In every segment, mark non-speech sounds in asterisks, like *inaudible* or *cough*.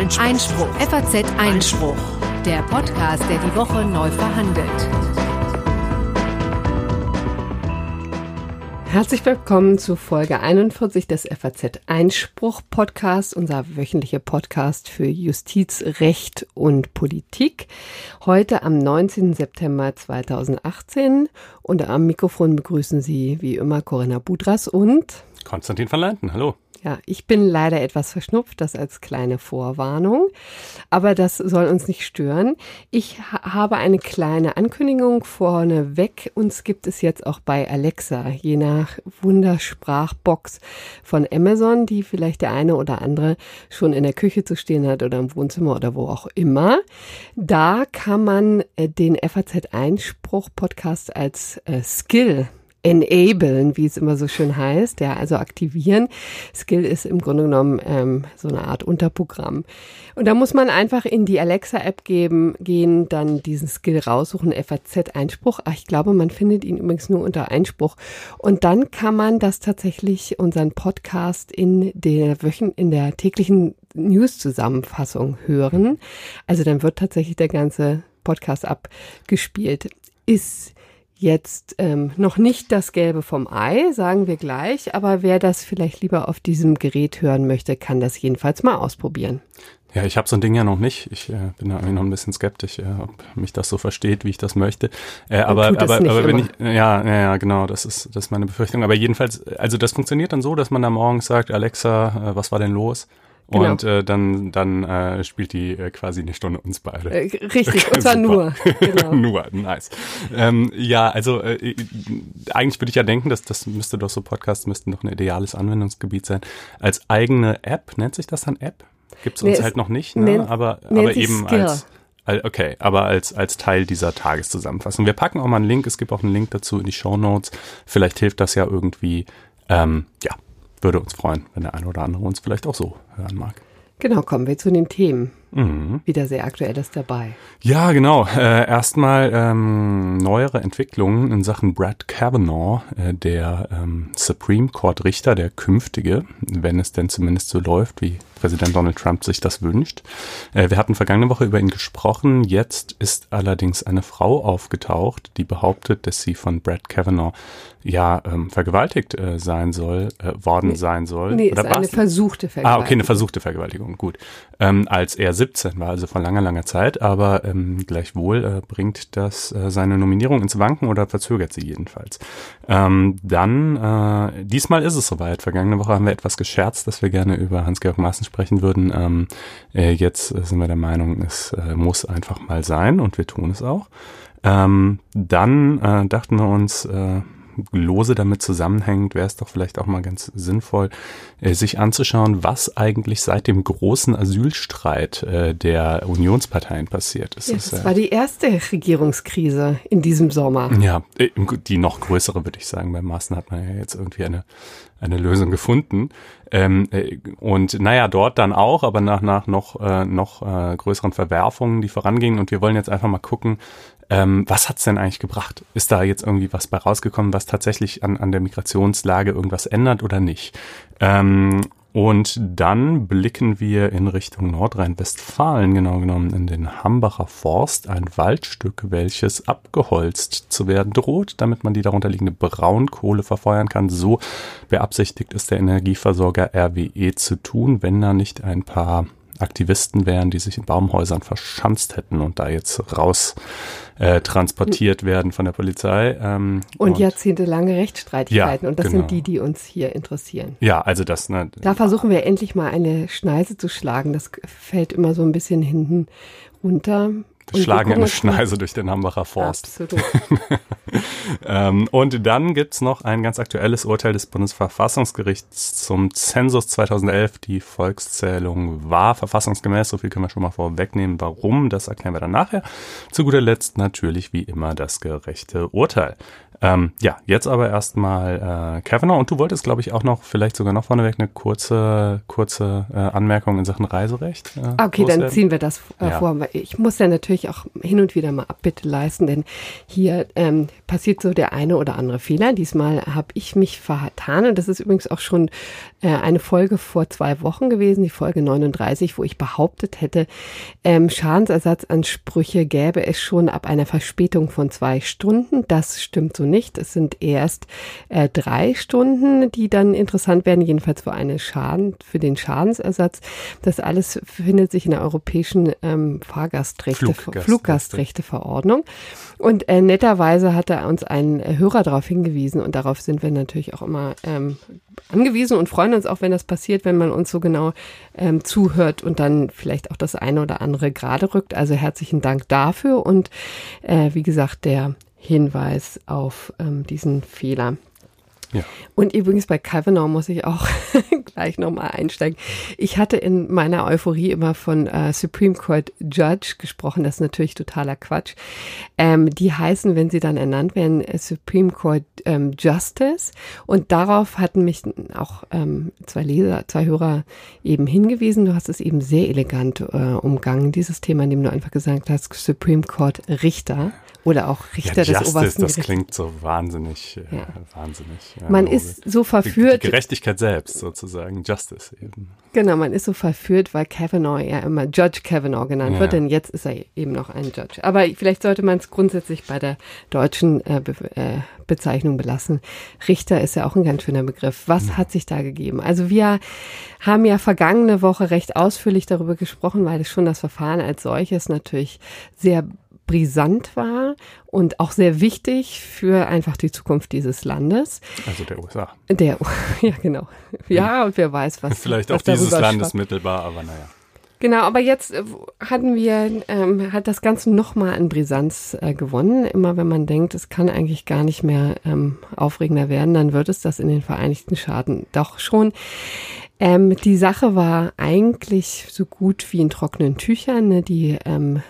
Einspruch. Einspruch. FAZ Einspruch. Der Podcast, der die Woche neu verhandelt. Herzlich willkommen zu Folge 41 des FAZ Einspruch Podcast, unser wöchentlicher Podcast für Justiz, Recht und Politik. Heute am 19. September 2018 und am Mikrofon begrüßen Sie wie immer Corinna Budras und Konstantin van Leinten. Hallo. Ja, ich bin leider etwas verschnupft, das als kleine Vorwarnung, aber das soll uns nicht stören. Ich ha habe eine kleine Ankündigung vorneweg. Uns gibt es jetzt auch bei Alexa, je nach Wundersprachbox von Amazon, die vielleicht der eine oder andere schon in der Küche zu stehen hat oder im Wohnzimmer oder wo auch immer. Da kann man äh, den FAZ Einspruch Podcast als äh, Skill enablen, wie es immer so schön heißt, ja, also aktivieren. Skill ist im Grunde genommen ähm, so eine Art Unterprogramm. Und da muss man einfach in die Alexa-App geben, gehen, dann diesen Skill raussuchen, FAZ-Einspruch. Ich glaube, man findet ihn übrigens nur unter Einspruch. Und dann kann man das tatsächlich, unseren Podcast in der Wöchen, in der täglichen News-Zusammenfassung hören. Also dann wird tatsächlich der ganze Podcast abgespielt. Ist jetzt ähm, noch nicht das Gelbe vom Ei, sagen wir gleich, aber wer das vielleicht lieber auf diesem Gerät hören möchte, kann das jedenfalls mal ausprobieren. Ja, ich habe so ein Ding ja noch nicht. Ich äh, bin da irgendwie noch ein bisschen skeptisch, äh, ob mich das so versteht, wie ich das möchte. Äh, aber aber, aber wenn ich ja, ja genau, das ist das ist meine Befürchtung. Aber jedenfalls, also das funktioniert dann so, dass man da morgens sagt, Alexa, äh, was war denn los? Genau. Und äh, dann, dann äh, spielt die äh, quasi eine Stunde uns beide. Äh, richtig, *laughs* und zwar nur. *laughs* Genau. *laughs* nur, nice. Ähm, ja, also äh, eigentlich würde ich ja denken, dass das müsste doch so Podcasts müssten doch ein ideales Anwendungsgebiet sein. Als eigene App, nennt sich das dann App? Gibt es uns nee, halt noch nicht, ne? Nennt, aber, aber eben Skill. als Okay, aber als, als Teil dieser Tageszusammenfassung. Wir packen auch mal einen Link, es gibt auch einen Link dazu in die Show Notes. Vielleicht hilft das ja irgendwie. Ähm, ja, würde uns freuen, wenn der eine oder andere uns vielleicht auch so hören mag. Genau, kommen wir zu den Themen. Mhm. Wieder sehr aktuelles dabei. Ja, genau. Äh, erstmal ähm, neuere Entwicklungen in Sachen Brad Kavanaugh, äh, der ähm, Supreme Court Richter, der künftige, wenn es denn zumindest so läuft, wie Präsident Donald Trump sich das wünscht. Äh, wir hatten vergangene Woche über ihn gesprochen. Jetzt ist allerdings eine Frau aufgetaucht, die behauptet, dass sie von Brad Kavanaugh ja ähm, vergewaltigt äh, sein soll, äh, worden nee, sein soll. Nee, Oder ist eine versuchte Vergewaltigung. Ah, okay, eine versuchte Vergewaltigung, gut. Ähm, als er 17 war, also vor langer, langer Zeit, aber ähm, gleichwohl äh, bringt das äh, seine Nominierung ins Wanken oder verzögert sie jedenfalls. Ähm, dann, äh, diesmal ist es soweit. Vergangene Woche haben wir etwas gescherzt, dass wir gerne über Hans-Georg Maaßen sprechen würden. Ähm, äh, jetzt sind wir der Meinung, es äh, muss einfach mal sein und wir tun es auch. Ähm, dann äh, dachten wir uns, äh, lose damit zusammenhängt, wäre es doch vielleicht auch mal ganz sinnvoll, äh, sich anzuschauen, was eigentlich seit dem großen Asylstreit äh, der Unionsparteien passiert ist. Ja, das, das war die erste Regierungskrise in diesem Sommer. Ja, äh, die noch größere, würde ich sagen. Bei Maaßen hat man ja jetzt irgendwie eine, eine Lösung gefunden. Ähm, äh, und naja, dort dann auch, aber nach, nach noch, äh, noch äh, größeren Verwerfungen, die vorangingen. Und wir wollen jetzt einfach mal gucken, ähm, was hat's denn eigentlich gebracht? Ist da jetzt irgendwie was bei rausgekommen, was tatsächlich an, an der Migrationslage irgendwas ändert oder nicht? Ähm, und dann blicken wir in Richtung Nordrhein-Westfalen, genau genommen in den Hambacher Forst, ein Waldstück, welches abgeholzt zu werden droht, damit man die darunter liegende Braunkohle verfeuern kann. So beabsichtigt es der Energieversorger RWE zu tun, wenn da nicht ein paar Aktivisten wären, die sich in Baumhäusern verschanzt hätten und da jetzt raus äh, transportiert werden von der Polizei. Ähm, und, und jahrzehntelange Rechtsstreitigkeiten. Ja, und das genau. sind die, die uns hier interessieren. Ja, also das. Ne, da versuchen wir endlich mal eine Schneise zu schlagen. Das fällt immer so ein bisschen hinten runter schlagen eine Schneise durch den Hambacher Forst. Absolut. *laughs* ähm, und dann gibt's noch ein ganz aktuelles Urteil des Bundesverfassungsgerichts zum Zensus 2011. Die Volkszählung war verfassungsgemäß, so viel können wir schon mal vorwegnehmen. Warum, das erklären wir dann nachher. Zu guter Letzt natürlich wie immer das gerechte Urteil. Ähm, ja, jetzt aber erstmal äh, Kavanaugh und du wolltest, glaube ich, auch noch vielleicht sogar noch vorneweg eine kurze, kurze äh, Anmerkung in Sachen Reiserecht. Äh, okay, loswerden. dann ziehen wir das äh, ja. vor. Ich muss ja natürlich auch hin und wieder mal Abbitte leisten, denn hier ähm, passiert so der eine oder andere Fehler. Diesmal habe ich mich vertan und das ist übrigens auch schon äh, eine Folge vor zwei Wochen gewesen, die Folge 39, wo ich behauptet hätte, ähm, Schadensersatzansprüche gäbe es schon ab einer Verspätung von zwei Stunden. Das stimmt so nicht. Es sind erst äh, drei Stunden, die dann interessant werden, jedenfalls für eine Schaden, für den Schadensersatz. Das alles findet sich in der europäischen ähm, Fahrgastrechte, Fluggast Fluggastrechteverordnung. Und äh, netterweise hat er uns einen Hörer darauf hingewiesen und darauf sind wir natürlich auch immer ähm, angewiesen und freuen uns auch, wenn das passiert, wenn man uns so genau ähm, zuhört und dann vielleicht auch das eine oder andere gerade rückt. Also herzlichen Dank dafür und äh, wie gesagt, der Hinweis auf ähm, diesen Fehler. Ja. Und übrigens bei Kavanaugh muss ich auch *laughs* gleich nochmal einsteigen. Ich hatte in meiner Euphorie immer von äh, Supreme Court Judge gesprochen. Das ist natürlich totaler Quatsch. Ähm, die heißen, wenn sie dann ernannt werden, äh, Supreme Court ähm, Justice. Und darauf hatten mich auch ähm, zwei Leser, zwei Hörer eben hingewiesen. Du hast es eben sehr elegant äh, umgangen, dieses Thema, indem du einfach gesagt hast, Supreme Court Richter oder auch Richter ja, des obersten Das klingt so wahnsinnig, äh, ja. wahnsinnig. Ja, man ist so verführt. Die, die, Gerechtigkeit selbst sozusagen, Justice eben. Genau, man ist so verführt, weil Kavanaugh ja immer Judge Kavanaugh genannt wird, denn jetzt ist er eben noch ein Judge. Aber vielleicht sollte man es grundsätzlich bei der deutschen äh, Be äh, Bezeichnung belassen. Richter ist ja auch ein ganz schöner Begriff. Was mhm. hat sich da gegeben? Also wir haben ja vergangene Woche recht ausführlich darüber gesprochen, weil es schon das Verfahren als solches natürlich sehr brisant war und auch sehr wichtig für einfach die Zukunft dieses Landes. Also der USA. Der, *laughs* ja genau. Ja, und wer weiß, was. Vielleicht was auch dieses Landes mittelbar, aber naja. Genau, aber jetzt äh, hatten wir, ähm, hat das Ganze nochmal an Brisanz äh, gewonnen. Immer wenn man denkt, es kann eigentlich gar nicht mehr ähm, aufregender werden, dann wird es das in den Vereinigten Staaten doch schon. Ähm, die Sache war eigentlich so gut wie in trockenen Tüchern. Ne? Die ähm,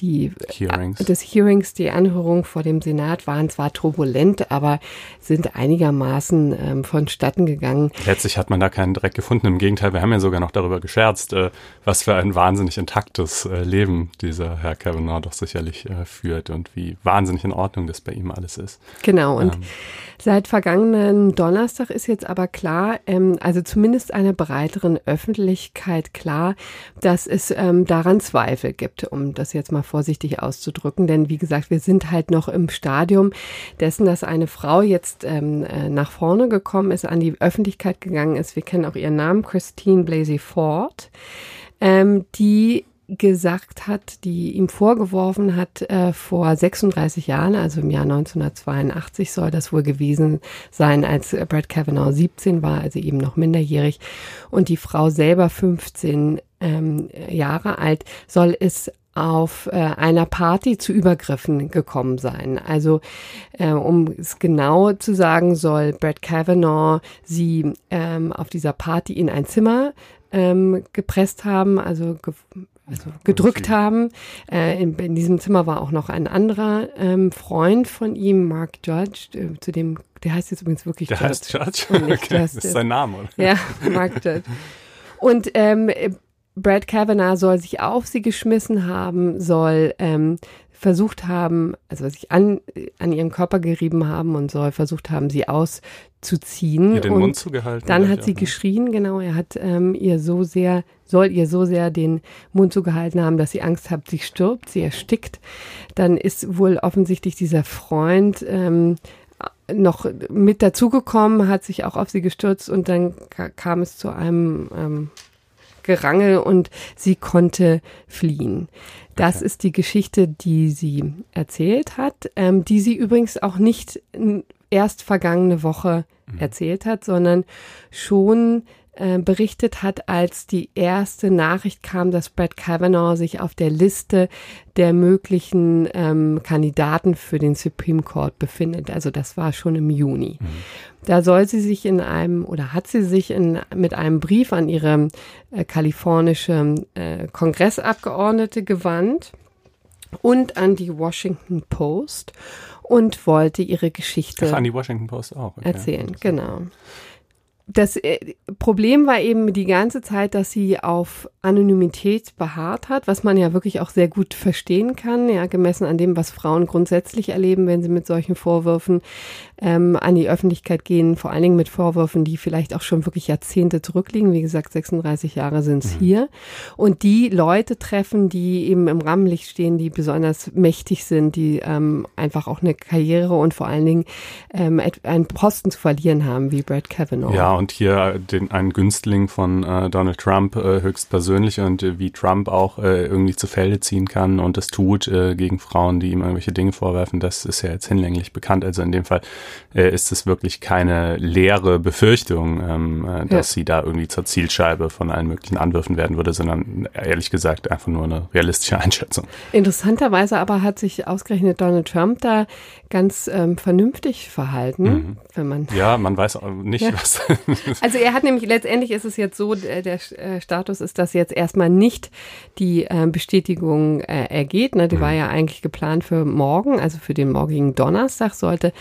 die Hearings. des Hearings, die Anhörung vor dem Senat waren zwar turbulent, aber sind einigermaßen ähm, vonstatten gegangen. Letztlich hat man da keinen Dreck gefunden. Im Gegenteil, wir haben ja sogar noch darüber gescherzt, äh, was für ein wahnsinnig intaktes äh, Leben dieser Herr Kavanaugh doch sicherlich äh, führt und wie wahnsinnig in Ordnung das bei ihm alles ist. Genau. Und ähm. seit vergangenen Donnerstag ist jetzt aber klar, ähm, also zumindest einer breiteren Öffentlichkeit klar, dass es ähm, daran Zweifel gibt, um das jetzt mal vorsichtig auszudrücken. Denn wie gesagt, wir sind halt noch im Stadium dessen, dass eine Frau jetzt ähm, äh, nach vorne gekommen ist, an die Öffentlichkeit gegangen ist. Wir kennen auch ihren Namen, Christine Blasey Ford, ähm, die gesagt hat, die ihm vorgeworfen hat, äh, vor 36 Jahren, also im Jahr 1982 soll das wohl gewesen sein, als Brad Kavanaugh 17 war, also eben noch minderjährig, und die Frau selber 15 ähm, Jahre alt, soll es auf äh, einer Party zu Übergriffen gekommen sein. Also äh, um es genau zu sagen, soll Brad Kavanaugh sie ähm, auf dieser Party in ein Zimmer ähm, gepresst haben, also ge also gedrückt haben. Äh, in, in, diesem Zimmer war auch noch ein anderer ähm, Freund von ihm, Mark Judge, äh, zu dem, der heißt jetzt übrigens wirklich der Judge. Heißt Judge? *laughs* Okay. Das ist sein Name, oder? Ja, Mark Judge. Und ähm, Brad Kavanaugh soll sich auf sie geschmissen haben, soll ähm, versucht haben, also sich an, an ihren Körper gerieben haben und soll versucht haben, sie auszuziehen. Ihr den und Mund zugehalten. Dann hat sie ja. geschrien, genau. Er hat ähm, ihr so sehr, soll ihr so sehr den Mund zugehalten haben, dass sie Angst hat, sie stirbt, sie erstickt. Dann ist wohl offensichtlich dieser Freund ähm, noch mit dazugekommen, hat sich auch auf sie gestürzt und dann kam es zu einem ähm, Gerangel und sie konnte fliehen. Das okay. ist die Geschichte, die sie erzählt hat, ähm, die sie übrigens auch nicht erst vergangene Woche mhm. erzählt hat, sondern schon äh, berichtet hat, als die erste Nachricht kam, dass Brett Kavanaugh sich auf der Liste der möglichen ähm, Kandidaten für den Supreme Court befindet. Also das war schon im Juni. Mhm. Da soll sie sich in einem oder hat sie sich in, mit einem Brief an ihre äh, kalifornische äh, Kongressabgeordnete gewandt und an die Washington Post und wollte ihre Geschichte Ach, an die Washington Post auch. Okay. erzählen. Genau das äh, Problem war eben die ganze Zeit, dass sie auf Anonymität beharrt hat, was man ja wirklich auch sehr gut verstehen kann, ja, gemessen an dem, was Frauen grundsätzlich erleben, wenn sie mit solchen Vorwürfen ähm, an die Öffentlichkeit gehen, vor allen Dingen mit Vorwürfen, die vielleicht auch schon wirklich Jahrzehnte zurückliegen. Wie gesagt, 36 Jahre sind es mhm. hier. Und die Leute treffen, die eben im Rampenlicht stehen, die besonders mächtig sind, die ähm, einfach auch eine Karriere und vor allen Dingen ähm, einen Posten zu verlieren haben, wie Brad Kavanaugh. Ja, und hier den, ein Günstling von äh, Donald Trump äh, höchstpersönlich und äh, wie Trump auch äh, irgendwie zu Felde ziehen kann und das tut äh, gegen Frauen, die ihm irgendwelche Dinge vorwerfen, das ist ja jetzt hinlänglich bekannt. Also in dem Fall äh, ist es wirklich keine leere Befürchtung, ähm, äh, dass ja. sie da irgendwie zur Zielscheibe von allen möglichen Anwürfen werden würde, sondern ehrlich gesagt einfach nur eine realistische Einschätzung. Interessanterweise aber hat sich ausgerechnet Donald Trump da ganz ähm, vernünftig verhalten, mhm. wenn man ja, man weiß auch nicht, ja. was *laughs* Also er hat nämlich, letztendlich ist es jetzt so, der, der äh, Status ist, dass jetzt erstmal nicht die äh, Bestätigung äh, ergeht. Ne? Die mhm. war ja eigentlich geplant für morgen, also für den morgigen Donnerstag sollte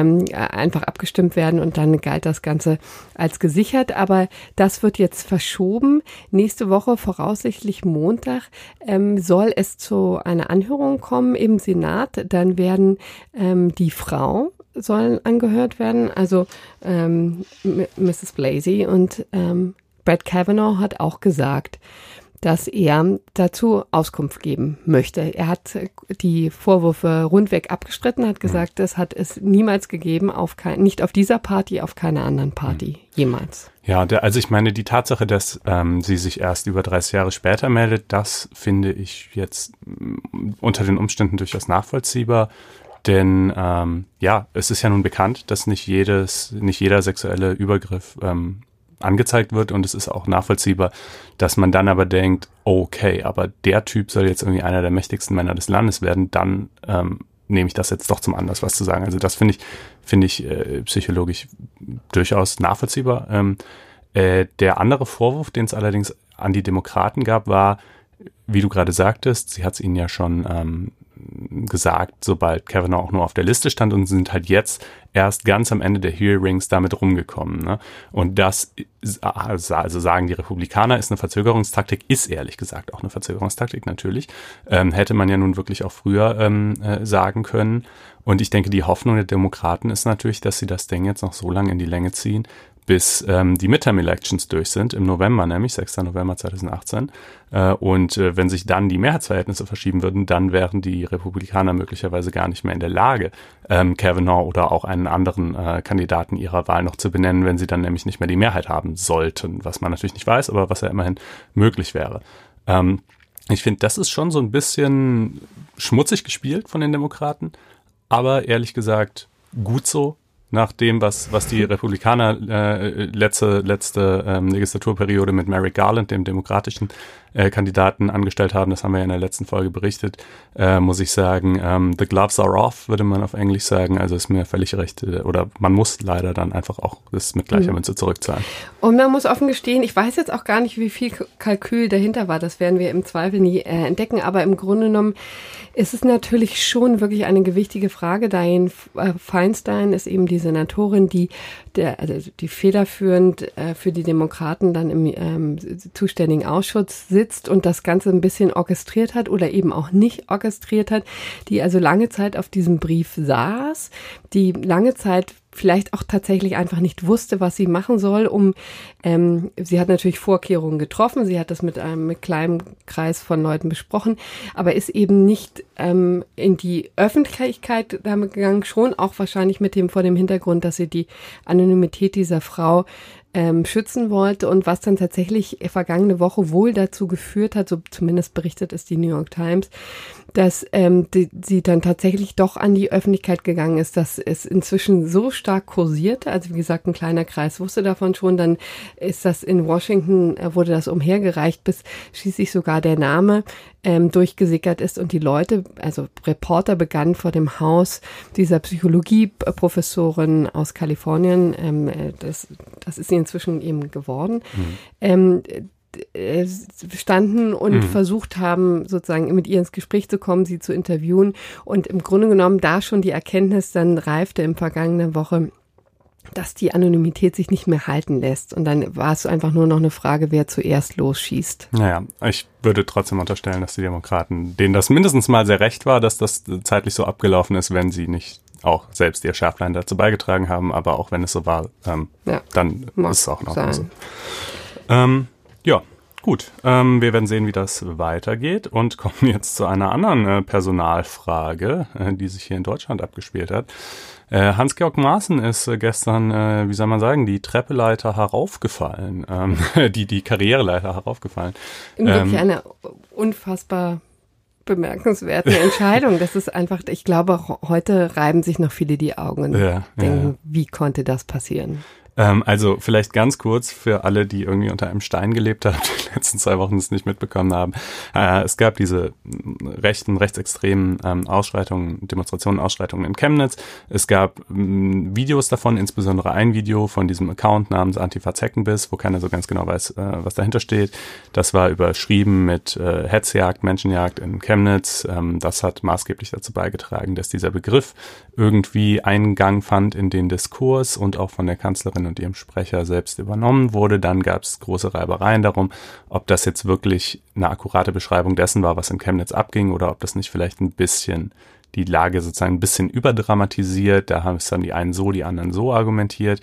ähm, einfach abgestimmt werden und dann galt das Ganze als gesichert. Aber das wird jetzt verschoben. Nächste Woche, voraussichtlich Montag, ähm, soll es zu einer Anhörung kommen im Senat. Dann werden ähm, die Frau sollen angehört werden, also ähm, Mrs. Blasey und ähm, Brad Kavanaugh hat auch gesagt, dass er dazu Auskunft geben möchte. Er hat die Vorwürfe rundweg abgestritten, hat gesagt, das hat es niemals gegeben, auf kein, nicht auf dieser Party, auf keiner anderen Party, jemals. Ja, der, also ich meine, die Tatsache, dass ähm, sie sich erst über 30 Jahre später meldet, das finde ich jetzt mm, unter den Umständen durchaus nachvollziehbar. Denn ähm, ja, es ist ja nun bekannt, dass nicht jedes, nicht jeder sexuelle Übergriff ähm, angezeigt wird und es ist auch nachvollziehbar, dass man dann aber denkt, okay, aber der Typ soll jetzt irgendwie einer der mächtigsten Männer des Landes werden, dann ähm, nehme ich das jetzt doch zum Anlass, was zu sagen. Also das finde ich, finde ich äh, psychologisch durchaus nachvollziehbar. Ähm, äh, der andere Vorwurf, den es allerdings an die Demokraten gab, war, wie du gerade sagtest, sie hat es ihnen ja schon ähm, gesagt, sobald Kavanaugh auch nur auf der Liste stand und sind halt jetzt erst ganz am Ende der Hearings damit rumgekommen. Ne? Und das, also sagen die Republikaner, ist eine Verzögerungstaktik, ist ehrlich gesagt auch eine Verzögerungstaktik natürlich. Ähm, hätte man ja nun wirklich auch früher ähm, äh, sagen können. Und ich denke, die Hoffnung der Demokraten ist natürlich, dass sie das Ding jetzt noch so lange in die Länge ziehen, bis ähm, die Midterm-Elections durch sind, im November nämlich, 6. November 2018. Äh, und äh, wenn sich dann die Mehrheitsverhältnisse verschieben würden, dann wären die Republikaner möglicherweise gar nicht mehr in der Lage, ähm, Kavanaugh oder auch einen anderen äh, Kandidaten ihrer Wahl noch zu benennen, wenn sie dann nämlich nicht mehr die Mehrheit haben sollten, was man natürlich nicht weiß, aber was ja immerhin möglich wäre. Ähm, ich finde, das ist schon so ein bisschen schmutzig gespielt von den Demokraten, aber ehrlich gesagt gut so, nach dem, was, was die Republikaner äh, letzte, letzte ähm, Legislaturperiode mit Merrick Garland, dem demokratischen äh, Kandidaten, angestellt haben. Das haben wir ja in der letzten Folge berichtet. Äh, muss ich sagen, ähm, the gloves are off, würde man auf Englisch sagen. Also ist mir völlig recht. Äh, oder man muss leider dann einfach auch das mit gleicher mhm. Münze zurückzahlen. Und man muss offen gestehen, ich weiß jetzt auch gar nicht, wie viel Kalkül dahinter war. Das werden wir im Zweifel nie äh, entdecken. Aber im Grunde genommen ist es natürlich schon wirklich eine gewichtige Frage. Diane äh, Feinstein ist eben die Senatorin, die der, also die federführend äh, für die Demokraten dann im ähm, zuständigen Ausschuss sitzt und das Ganze ein bisschen orchestriert hat oder eben auch nicht orchestriert hat, die also lange Zeit auf diesem Brief saß, die lange Zeit vielleicht auch tatsächlich einfach nicht wusste, was sie machen soll, um ähm, sie hat natürlich Vorkehrungen getroffen, sie hat das mit einem mit kleinem Kreis von Leuten besprochen, aber ist eben nicht ähm, in die Öffentlichkeit damit gegangen, schon auch wahrscheinlich mit dem vor dem Hintergrund, dass sie die Anonymität dieser Frau ähm, schützen wollte und was dann tatsächlich vergangene Woche wohl dazu geführt hat, so zumindest berichtet es die New York Times, dass ähm, die, sie dann tatsächlich doch an die Öffentlichkeit gegangen ist, dass es inzwischen so stark kursierte. Also wie gesagt, ein kleiner Kreis wusste davon schon. Dann ist das in Washington, äh, wurde das umhergereicht, bis schließlich sogar der Name ähm, durchgesickert ist und die Leute, also Reporter begannen vor dem Haus dieser Psychologieprofessorin aus Kalifornien, ähm, äh, das, das ist sie inzwischen eben geworden, mhm. ähm, äh, standen und mhm. versucht haben, sozusagen mit ihr ins Gespräch zu kommen, sie zu interviewen. Und im Grunde genommen da schon die Erkenntnis dann reifte im vergangenen Woche, dass die Anonymität sich nicht mehr halten lässt. Und dann war es einfach nur noch eine Frage, wer zuerst losschießt. Naja, ich würde trotzdem unterstellen, dass die Demokraten, denen das mindestens mal sehr recht war, dass das zeitlich so abgelaufen ist, wenn sie nicht auch selbst ihr Schärflein dazu beigetragen haben. Aber auch wenn es so war, ähm, ja, dann ist es auch noch so. Ähm, ja, Gut, ähm, wir werden sehen, wie das weitergeht und kommen *laughs* jetzt zu einer anderen äh, Personalfrage, äh, die sich hier in Deutschland abgespielt hat. Äh, Hans-Georg Maaßen ist äh, gestern, äh, wie soll man sagen, die Treppeleiter heraufgefallen, ähm, *laughs* die, die Karriereleiter heraufgefallen. Wirklich ähm, eine unfassbar bemerkenswerte *laughs* Entscheidung. Das ist einfach, ich glaube, heute reiben sich noch viele die Augen und ja, denken, ja. wie konnte das passieren? Ähm, also vielleicht ganz kurz für alle, die irgendwie unter einem Stein gelebt haben, *laughs* die letzten zwei Wochen es nicht mitbekommen haben. Äh, es gab diese rechten, rechtsextremen ähm, Ausschreitungen, Demonstrationen, Ausschreitungen in Chemnitz. Es gab ähm, Videos davon, insbesondere ein Video von diesem Account namens Antifa Zeckenbiss, wo keiner so ganz genau weiß, äh, was dahinter steht. Das war überschrieben mit äh, Hetzjagd, Menschenjagd in Chemnitz. Ähm, das hat maßgeblich dazu beigetragen, dass dieser Begriff irgendwie Eingang fand in den Diskurs und auch von der Kanzlerin und ihrem Sprecher selbst übernommen wurde. Dann gab es große Reibereien darum, ob das jetzt wirklich eine akkurate Beschreibung dessen war, was in Chemnitz abging, oder ob das nicht vielleicht ein bisschen die Lage sozusagen ein bisschen überdramatisiert. Da haben es dann die einen so, die anderen so argumentiert.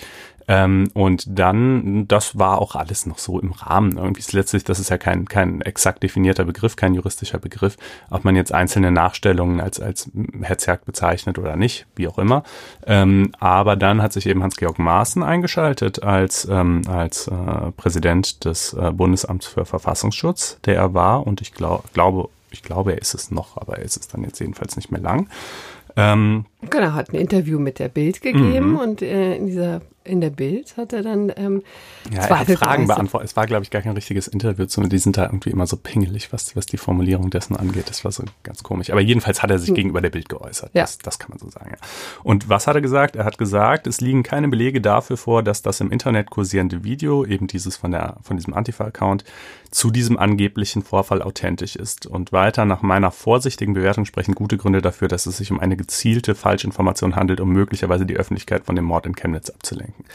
Ähm, und dann, das war auch alles noch so im Rahmen. Irgendwie ist letztlich, das ist ja kein, kein exakt definierter Begriff, kein juristischer Begriff, ob man jetzt einzelne Nachstellungen als, als Hetzjagd bezeichnet oder nicht, wie auch immer. Ähm, aber dann hat sich eben Hans-Georg Maaßen eingeschaltet als, ähm, als äh, Präsident des äh, Bundesamts für Verfassungsschutz, der er war und ich glaub, glaube, ich glaube, er ist es noch, aber er ist es dann jetzt jedenfalls nicht mehr lang. Ähm, genau, hat ein Interview mit der Bild gegeben mhm. und äh, in dieser in der Bild hat er dann ähm, ja, er hat Fragen beantwortet. Es war, glaube ich, gar kein richtiges Interview. Die sind da irgendwie immer so pingelig, was, was die Formulierung dessen angeht. Das war so ganz komisch. Aber jedenfalls hat er sich hm. gegenüber der Bild geäußert. Ja. Das, das kann man so sagen. Ja. Und was hat er gesagt? Er hat gesagt, es liegen keine Belege dafür vor, dass das im Internet kursierende Video, eben dieses von der von diesem Antifa-Account, zu diesem angeblichen Vorfall authentisch ist. Und weiter nach meiner vorsichtigen Bewertung sprechen gute Gründe dafür, dass es sich um eine gezielte Falschinformation handelt, um möglicherweise die Öffentlichkeit von dem Mord in Chemnitz abzulenken.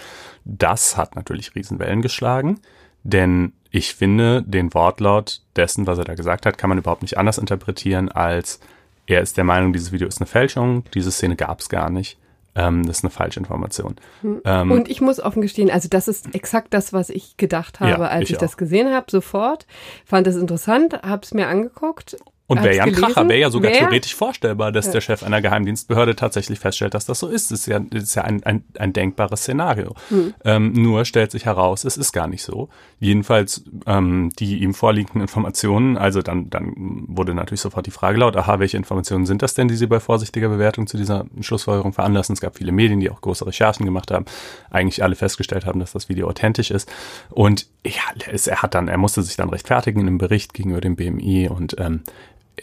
Das hat natürlich Riesenwellen geschlagen, denn ich finde, den Wortlaut dessen, was er da gesagt hat, kann man überhaupt nicht anders interpretieren als er ist der Meinung, dieses Video ist eine Fälschung, diese Szene gab es gar nicht. Ähm, das ist eine Falschinformation. Hm. Ähm, und ich muss offen gestehen, also das ist exakt das, was ich gedacht habe, ja, als ich, ich das gesehen habe, sofort. Fand es interessant, habe es mir angeguckt und wäre ja ein Kracher, wäre ja sogar wär? theoretisch vorstellbar, dass ja. der Chef einer Geheimdienstbehörde tatsächlich feststellt, dass das so ist. Das ist ja, das ist ja ein, ein, ein denkbares Szenario. Mhm. Ähm, nur stellt sich heraus, es ist gar nicht so. Jedenfalls ähm, die ihm vorliegenden Informationen, also dann, dann wurde natürlich sofort die Frage laut, aha, welche Informationen sind das denn, die Sie bei vorsichtiger Bewertung zu dieser Schlussfolgerung veranlassen? Es gab viele Medien, die auch große Recherchen gemacht haben, eigentlich alle festgestellt haben, dass das Video authentisch ist. Und ja, er hat dann, er musste sich dann rechtfertigen in einem Bericht gegenüber dem BMI und ähm,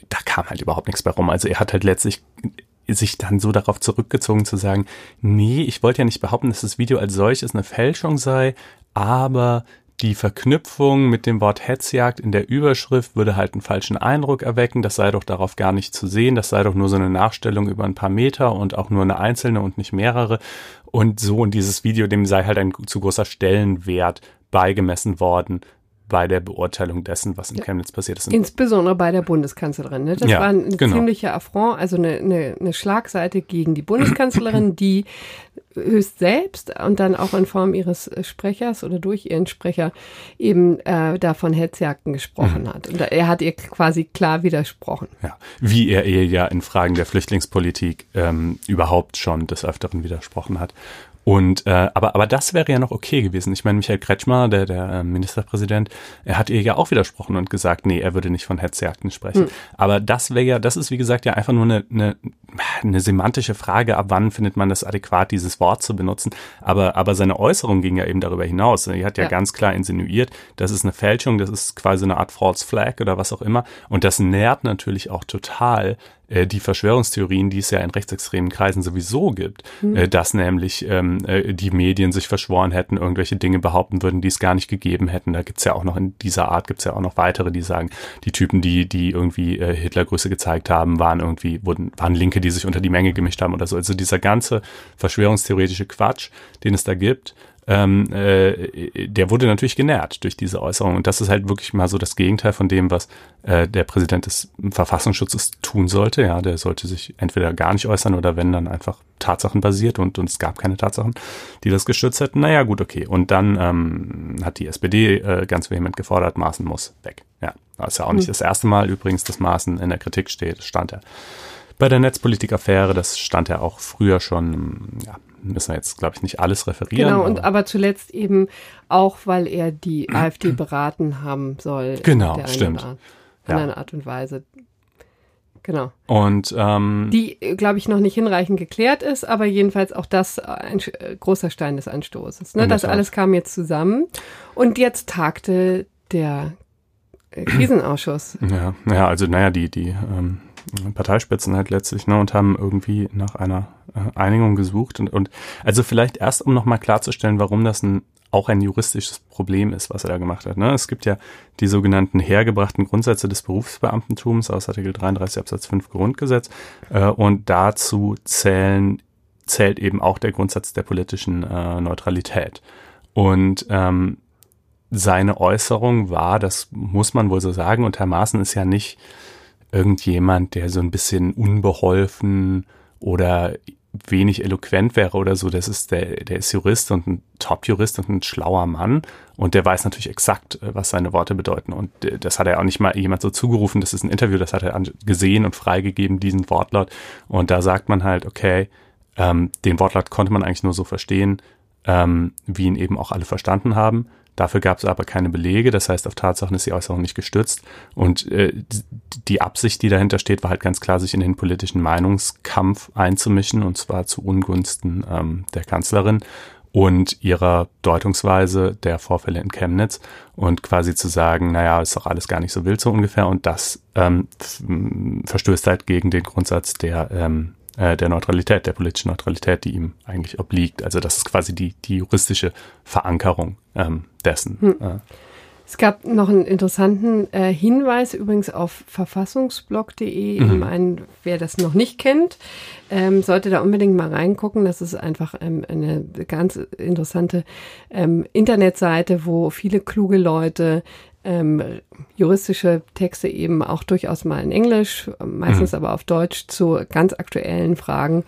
da kam halt überhaupt nichts bei rum. Also er hat halt letztlich sich dann so darauf zurückgezogen zu sagen, nee, ich wollte ja nicht behaupten, dass das Video als solches eine Fälschung sei, aber die Verknüpfung mit dem Wort Hetzjagd in der Überschrift würde halt einen falschen Eindruck erwecken. Das sei doch darauf gar nicht zu sehen. Das sei doch nur so eine Nachstellung über ein paar Meter und auch nur eine einzelne und nicht mehrere. Und so in dieses Video, dem sei halt ein zu großer Stellenwert beigemessen worden, bei der Beurteilung dessen, was in. Chemnitz passiert ist. Insbesondere bei der Bundeskanzlerin. Ne? Das ja, war ein genau. ziemlicher Affront, also eine, eine, eine Schlagseite gegen die Bundeskanzlerin, *clears throat* die höchst selbst und dann auch in Form ihres Sprechers oder durch ihren Sprecher eben äh, da von Hetzjagden gesprochen mhm. hat. Und er hat ihr quasi klar widersprochen. Ja, wie er ihr ja in Fragen der Flüchtlingspolitik ähm, überhaupt schon des Öfteren widersprochen hat. Und äh, aber aber das wäre ja noch okay gewesen. Ich meine, Michael Kretschmer, der der äh, Ministerpräsident, er hat ihr ja auch widersprochen und gesagt, nee, er würde nicht von Hetzjagden sprechen. Hm. Aber das wäre ja, das ist wie gesagt ja einfach nur eine, eine eine semantische Frage, ab wann findet man das adäquat, dieses Wort zu benutzen. Aber, aber seine Äußerung ging ja eben darüber hinaus. Er hat ja, ja, ganz klar insinuiert, das ist eine Fälschung, das ist quasi eine Art False Flag oder was auch immer. Und das nährt natürlich auch total äh, die Verschwörungstheorien, die es ja in rechtsextremen Kreisen sowieso gibt, mhm. äh, dass nämlich ähm, äh, die Medien sich verschworen hätten, irgendwelche Dinge behaupten würden, die es gar nicht gegeben hätten. Da gibt's ja auch noch in dieser Art gibt's ja auch noch weitere, die sagen, die Typen, die, die irgendwie äh, Hitlergrüße gezeigt haben, waren irgendwie, wurden, waren Linke, die sich unter die Menge gemischt haben oder so. Also dieser ganze verschwörungstheoretische Quatsch, den es da gibt, ähm, äh, der wurde natürlich genährt durch diese Äußerung. Und das ist halt wirklich mal so das Gegenteil von dem, was äh, der Präsident des Verfassungsschutzes tun sollte. Ja, der sollte sich entweder gar nicht äußern oder wenn dann einfach tatsachenbasiert und, und es gab keine Tatsachen, die das gestützt hätten. Naja, gut, okay. Und dann ähm, hat die SPD äh, ganz vehement gefordert, Maaßen muss weg. Ja, das ist ja auch nicht mhm. das erste Mal übrigens, dass Maaßen in der Kritik steht. Das stand ja bei der Netzpolitik-Affäre, das stand ja auch früher schon, ja, müssen wir jetzt, glaube ich, nicht alles referieren. Genau, und aber zuletzt eben auch, weil er die *clears throat* AfD beraten haben soll. Genau, stimmt. Art, in ja. einer Art und Weise. Genau. Und ähm, die, glaube ich, noch nicht hinreichend geklärt ist, aber jedenfalls auch das ein großer Stein des Anstoßes. Ne? Das alles kam jetzt zusammen und jetzt tagte der äh, *clears throat* Krisenausschuss. Ja, ja, also naja, die, die ähm, Parteispitzen halt letztlich, ne, und haben irgendwie nach einer äh, Einigung gesucht und, und also vielleicht erst, um nochmal klarzustellen, warum das ein, auch ein juristisches Problem ist, was er da gemacht hat. Ne? Es gibt ja die sogenannten hergebrachten Grundsätze des Berufsbeamtentums aus Artikel 33 Absatz 5 Grundgesetz äh, und dazu zählen, zählt eben auch der Grundsatz der politischen äh, Neutralität. Und ähm, seine Äußerung war, das muss man wohl so sagen, und Herr Maaßen ist ja nicht irgendjemand, der so ein bisschen unbeholfen oder wenig eloquent wäre oder so, das ist der, der ist Jurist und ein Top-Jurist und ein schlauer Mann und der weiß natürlich exakt, äh, was seine Worte bedeuten und äh, das hat er auch nicht mal jemand so zugerufen, das ist ein Interview, das hat er gesehen und freigegeben, diesen Wortlaut und da sagt man halt, okay, ähm, den Wortlaut konnte man eigentlich nur so verstehen, ähm, wie ihn eben auch alle verstanden haben Dafür gab es aber keine Belege, das heißt, auf Tatsachen ist die Äußerung nicht gestützt. Und äh, die Absicht, die dahinter steht, war halt ganz klar, sich in den politischen Meinungskampf einzumischen, und zwar zu Ungunsten ähm, der Kanzlerin und ihrer Deutungsweise der Vorfälle in Chemnitz und quasi zu sagen, naja, ist doch alles gar nicht so wild so ungefähr und das ähm, verstößt halt gegen den Grundsatz der ähm, äh, der Neutralität, der politischen Neutralität, die ihm eigentlich obliegt. Also das ist quasi die, die juristische Verankerung ähm, dessen. Hm. Äh. Es gab noch einen interessanten äh, Hinweis übrigens auf verfassungsblog.de. Mhm. Einen, wer das noch nicht kennt, ähm, sollte da unbedingt mal reingucken. Das ist einfach ähm, eine ganz interessante ähm, Internetseite, wo viele kluge Leute ähm, juristische Texte eben auch durchaus mal in Englisch, meistens mhm. aber auf Deutsch zu ganz aktuellen Fragen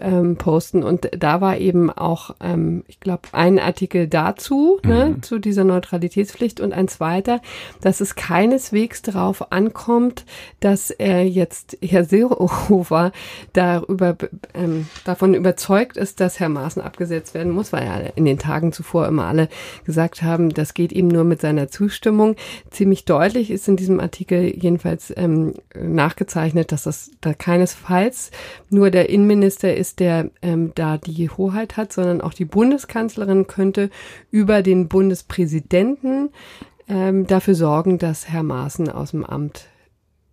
ähm, posten. Und da war eben auch, ähm, ich glaube, ein Artikel dazu, ne, mhm. ne, zu dieser Neutralitätspflicht und ein zweiter, dass es keineswegs darauf ankommt, dass er jetzt Herr Seehofer darüber, ähm, davon überzeugt ist, dass Herr Maaßen abgesetzt werden muss, weil ja in den Tagen zuvor immer alle gesagt haben, das geht ihm nur mit seiner Zustimmung. Ziemlich deutlich ist in diesem Artikel jedenfalls ähm, nachgezeichnet, dass das da keinesfalls nur der Innenminister ist, der ähm, da die Hoheit hat, sondern auch die Bundeskanzlerin könnte über den Bundespräsidenten ähm, dafür sorgen, dass Herr Maaßen aus dem Amt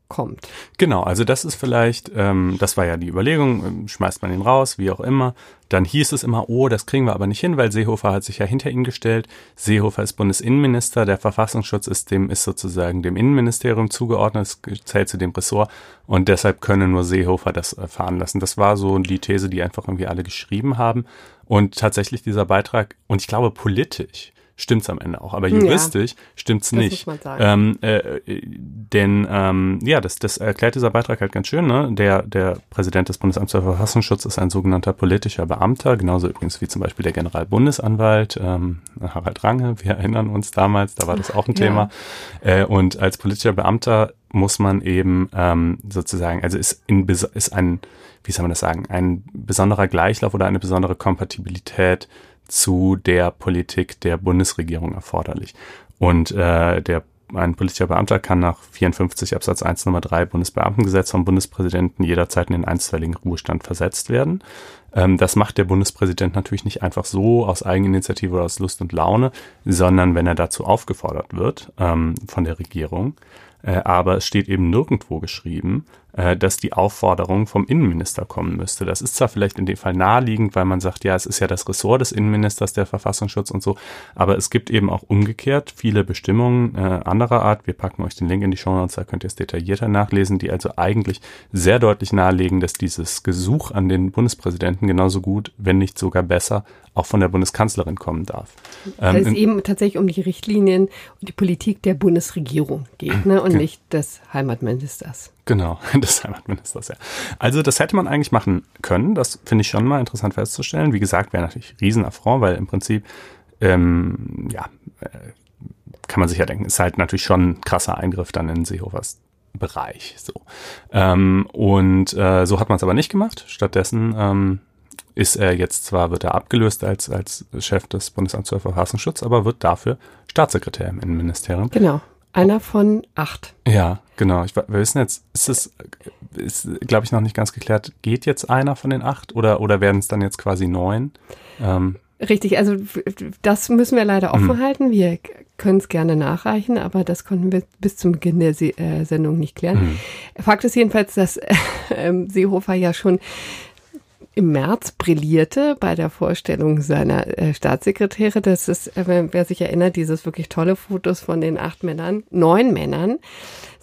kommt. Genau, also das ist vielleicht, ähm, das war ja die Überlegung, ähm, schmeißt man ihn raus, wie auch immer. Dann hieß es immer, oh, das kriegen wir aber nicht hin, weil Seehofer hat sich ja hinter ihn gestellt. Seehofer ist Bundesinnenminister, der Verfassungsschutz ist dem, ist sozusagen dem Innenministerium zugeordnet, zählt zu dem Ressort und deshalb könne nur Seehofer das erfahren lassen. Das war so die These, die einfach irgendwie alle geschrieben haben. Und tatsächlich dieser Beitrag, und ich glaube politisch, stimmt's am Ende auch. Aber juristisch ja, stimmt's nicht. Ähm, äh, denn ähm, ja, das, das erklärt dieser Beitrag halt ganz schön. Ne? Der, der Präsident des Bundesamts für Verfassungsschutz ist ein sogenannter politischer Beamter, genauso übrigens wie zum Beispiel der Generalbundesanwalt ähm, Harald Range. Wir erinnern uns damals, da war das auch ein *laughs* ja. Thema. Äh, und als politischer Beamter muss man eben ähm, sozusagen, also ist, in, ist ein, wie soll man das sagen, ein besonderer Gleichlauf oder eine besondere Kompatibilität zu der Politik der Bundesregierung erforderlich. Und äh, der ein politischer Beamter kann nach 54 Absatz 1 Nummer 3 Bundesbeamtengesetz vom Bundespräsidenten jederzeit in den einstweiligen Ruhestand versetzt werden. Ähm, das macht der Bundespräsident natürlich nicht einfach so aus Eigeninitiative oder aus Lust und Laune, sondern wenn er dazu aufgefordert wird ähm, von der Regierung. Äh, aber es steht eben nirgendwo geschrieben, dass die Aufforderung vom Innenminister kommen müsste. Das ist zwar vielleicht in dem Fall naheliegend, weil man sagt, ja, es ist ja das Ressort des Innenministers, der Verfassungsschutz und so, aber es gibt eben auch umgekehrt viele Bestimmungen äh, anderer Art. Wir packen euch den Link in die Show Notes, da könnt ihr es detaillierter nachlesen, die also eigentlich sehr deutlich nahelegen, dass dieses Gesuch an den Bundespräsidenten genauso gut, wenn nicht sogar besser, auch von der Bundeskanzlerin kommen darf. Weil ähm, es eben tatsächlich um die Richtlinien und die Politik der Bundesregierung geht ne? und nicht des Heimatministers. Genau, *laughs* des Heimatministers, ja. Also das hätte man eigentlich machen können. Das finde ich schon mal interessant festzustellen. Wie gesagt, wäre natürlich Riesenaffront, weil im Prinzip, ähm, ja, äh, kann man sich ja denken, ist halt natürlich schon ein krasser Eingriff dann in Seehofers Bereich. So. Ähm, und äh, so hat man es aber nicht gemacht. Stattdessen ähm, ist er jetzt zwar, wird er abgelöst als, als Chef des Bundesamts für Verfassungsschutz, aber wird dafür Staatssekretär im Innenministerium. Genau. Einer von acht. Ja, genau. Ich, wir wissen jetzt, ist es, ist, glaube ich, noch nicht ganz geklärt, geht jetzt einer von den acht oder, oder werden es dann jetzt quasi neun? Ähm. Richtig, also das müssen wir leider offen hm. halten. Wir können es gerne nachreichen, aber das konnten wir bis zum Beginn der Se äh, Sendung nicht klären. Hm. Fakt ist jedenfalls, dass *laughs* äh, Seehofer ja schon im März brillierte bei der Vorstellung seiner äh, Staatssekretäre. Das ist, äh, wer sich erinnert, dieses wirklich tolle Fotos von den acht Männern, neun Männern,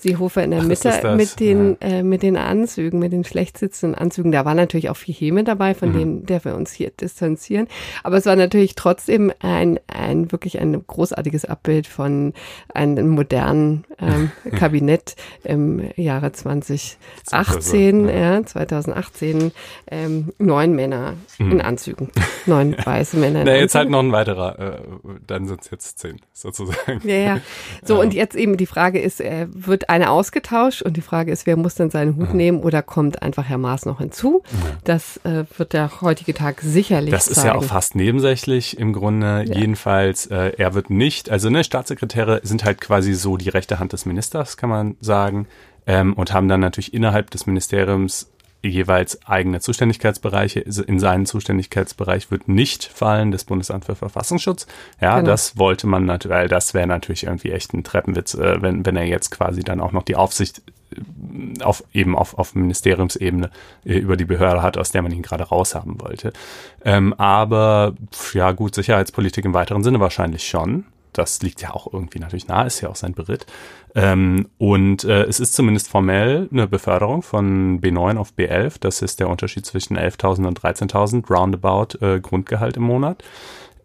Seehofer in der Ach, Mitte mit den, ja. äh, mit den Anzügen, mit den schlecht sitzenden Anzügen. Da war natürlich auch viel Häme dabei, von mhm. denen, der wir uns hier distanzieren. Aber es war natürlich trotzdem ein, ein wirklich ein großartiges Abbild von einem modernen ähm, *laughs* Kabinett im Jahre 2018, ja. ja 2018, ähm, neun Männer mhm. in Anzügen, neun *laughs* weiße Männer. In Na, jetzt halt noch ein weiterer, äh, dann sind es jetzt zehn, sozusagen. Ja, ja. *laughs* So, und jetzt eben die Frage ist, äh, wird eine ausgetauscht und die Frage ist, wer muss denn seinen Hut mhm. nehmen oder kommt einfach Herr Maas noch hinzu? Mhm. Das äh, wird der heutige Tag sicherlich Das zeigen. ist ja auch fast nebensächlich im Grunde. Ja. Jedenfalls, äh, er wird nicht, also ne, Staatssekretäre sind halt quasi so die rechte Hand des Ministers, kann man sagen, ähm, und haben dann natürlich innerhalb des Ministeriums jeweils eigene Zuständigkeitsbereiche. In seinen Zuständigkeitsbereich wird nicht fallen das Bundesamt für Verfassungsschutz. Ja, genau. das wollte man natürlich, weil das wäre natürlich irgendwie echt ein Treppenwitz, äh, wenn, wenn er jetzt quasi dann auch noch die Aufsicht äh, auf eben auf, auf Ministeriumsebene äh, über die Behörde hat, aus der man ihn gerade raushaben wollte. Ähm, aber ja gut, Sicherheitspolitik im weiteren Sinne wahrscheinlich schon das liegt ja auch irgendwie natürlich nahe, ist ja auch sein Beritt. Ähm, und äh, es ist zumindest formell eine Beförderung von B9 auf B11. Das ist der Unterschied zwischen 11.000 und 13.000 roundabout äh, Grundgehalt im Monat.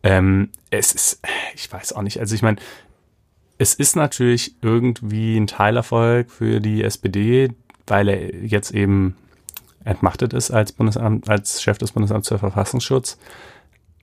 Ähm, es ist, ich weiß auch nicht, also ich meine, es ist natürlich irgendwie ein Teilerfolg für die SPD, weil er jetzt eben entmachtet ist als Bundesamt, als Chef des Bundesamts für Verfassungsschutz.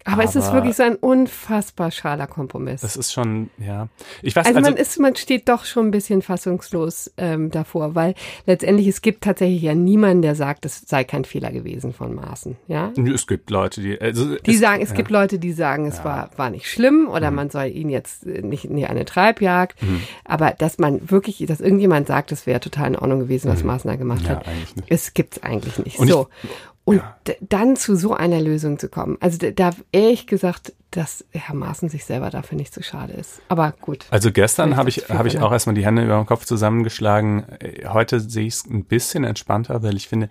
Aber, aber, es ist wirklich so ein unfassbar schaler Kompromiss. Das ist schon, ja. Ich weiß, also, also man ist, man steht doch schon ein bisschen fassungslos ähm, davor, weil letztendlich es gibt tatsächlich ja niemanden, der sagt, es sei kein Fehler gewesen von Maßen. Ja. Es gibt Leute, die, also die es, sagen, es ja. gibt Leute, die sagen, es ja. war war nicht schlimm oder mhm. man soll ihn jetzt nicht in eine Treibjagd. Mhm. Aber dass man wirklich, dass irgendjemand sagt, es wäre total in Ordnung gewesen, was mhm. Maaßen gemacht ja, hat, es gibt's eigentlich nicht. Und so. Ich, und ja. dann zu so einer Lösung zu kommen. Also da ehrlich gesagt, dass Herr Maaßen sich selber dafür nicht so schade ist. Aber gut. Also gestern habe ich, habe ich auch erstmal die Hände über den Kopf zusammengeschlagen. Heute sehe ich es ein bisschen entspannter, weil ich finde,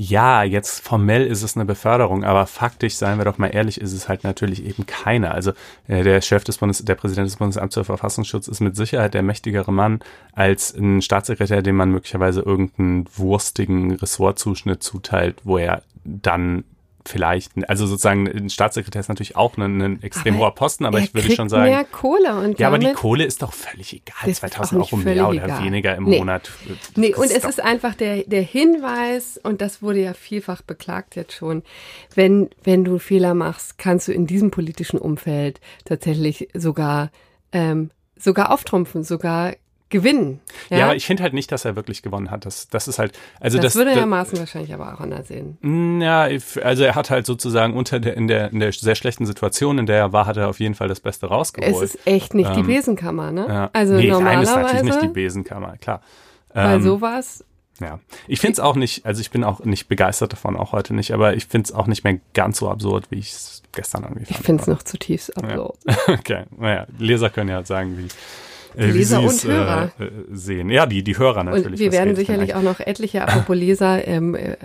ja, jetzt formell ist es eine Beförderung, aber faktisch, seien wir doch mal ehrlich, ist es halt natürlich eben keine. Also äh, der Chef des Bundes, der Präsident des Bundesamts für Verfassungsschutz ist mit Sicherheit der mächtigere Mann als ein Staatssekretär, dem man möglicherweise irgendeinen wurstigen Ressortzuschnitt zuteilt, wo er dann vielleicht, also sozusagen ein Staatssekretär ist natürlich auch ein, ein extrem aber hoher Posten, aber ich würde schon sagen. Mehr Kohle und ja, aber die Kohle ist doch völlig egal. 2000 Euro mehr oder egal. weniger im nee. Monat. Nee, und es ist einfach der, der Hinweis, und das wurde ja vielfach beklagt jetzt schon, wenn, wenn du Fehler machst, kannst du in diesem politischen Umfeld tatsächlich sogar, ähm, sogar auftrumpfen, sogar gewinnen. Ja, ja aber ich finde halt nicht, dass er wirklich gewonnen hat. Das, das ist halt, also das, das würde Herr Maaßen wahrscheinlich aber auch anders sehen. Ja, also er hat halt sozusagen unter der, in der, in der sehr schlechten Situation, in der er war, hat er auf jeden Fall das Beste rausgeholt. Es ist echt nicht ähm, die Besenkammer, ne? Ja. Also nee, normalerweise. Nein, ist natürlich nicht die Besenkammer, klar. Weil ähm, sowas ja, ich finde es auch nicht, also ich bin auch nicht begeistert davon, auch heute nicht, aber ich finde es auch nicht mehr ganz so absurd, wie ich es gestern irgendwie fand. Ich finde es noch zutiefst absurd. Ja. *laughs* okay, naja, Leser können ja sagen, wie, äh, Leser und Hörer äh, sehen. Ja, die, die Hörer natürlich. Und wir werden sicherlich auch noch etliche, apropos Leser, ähm, äh,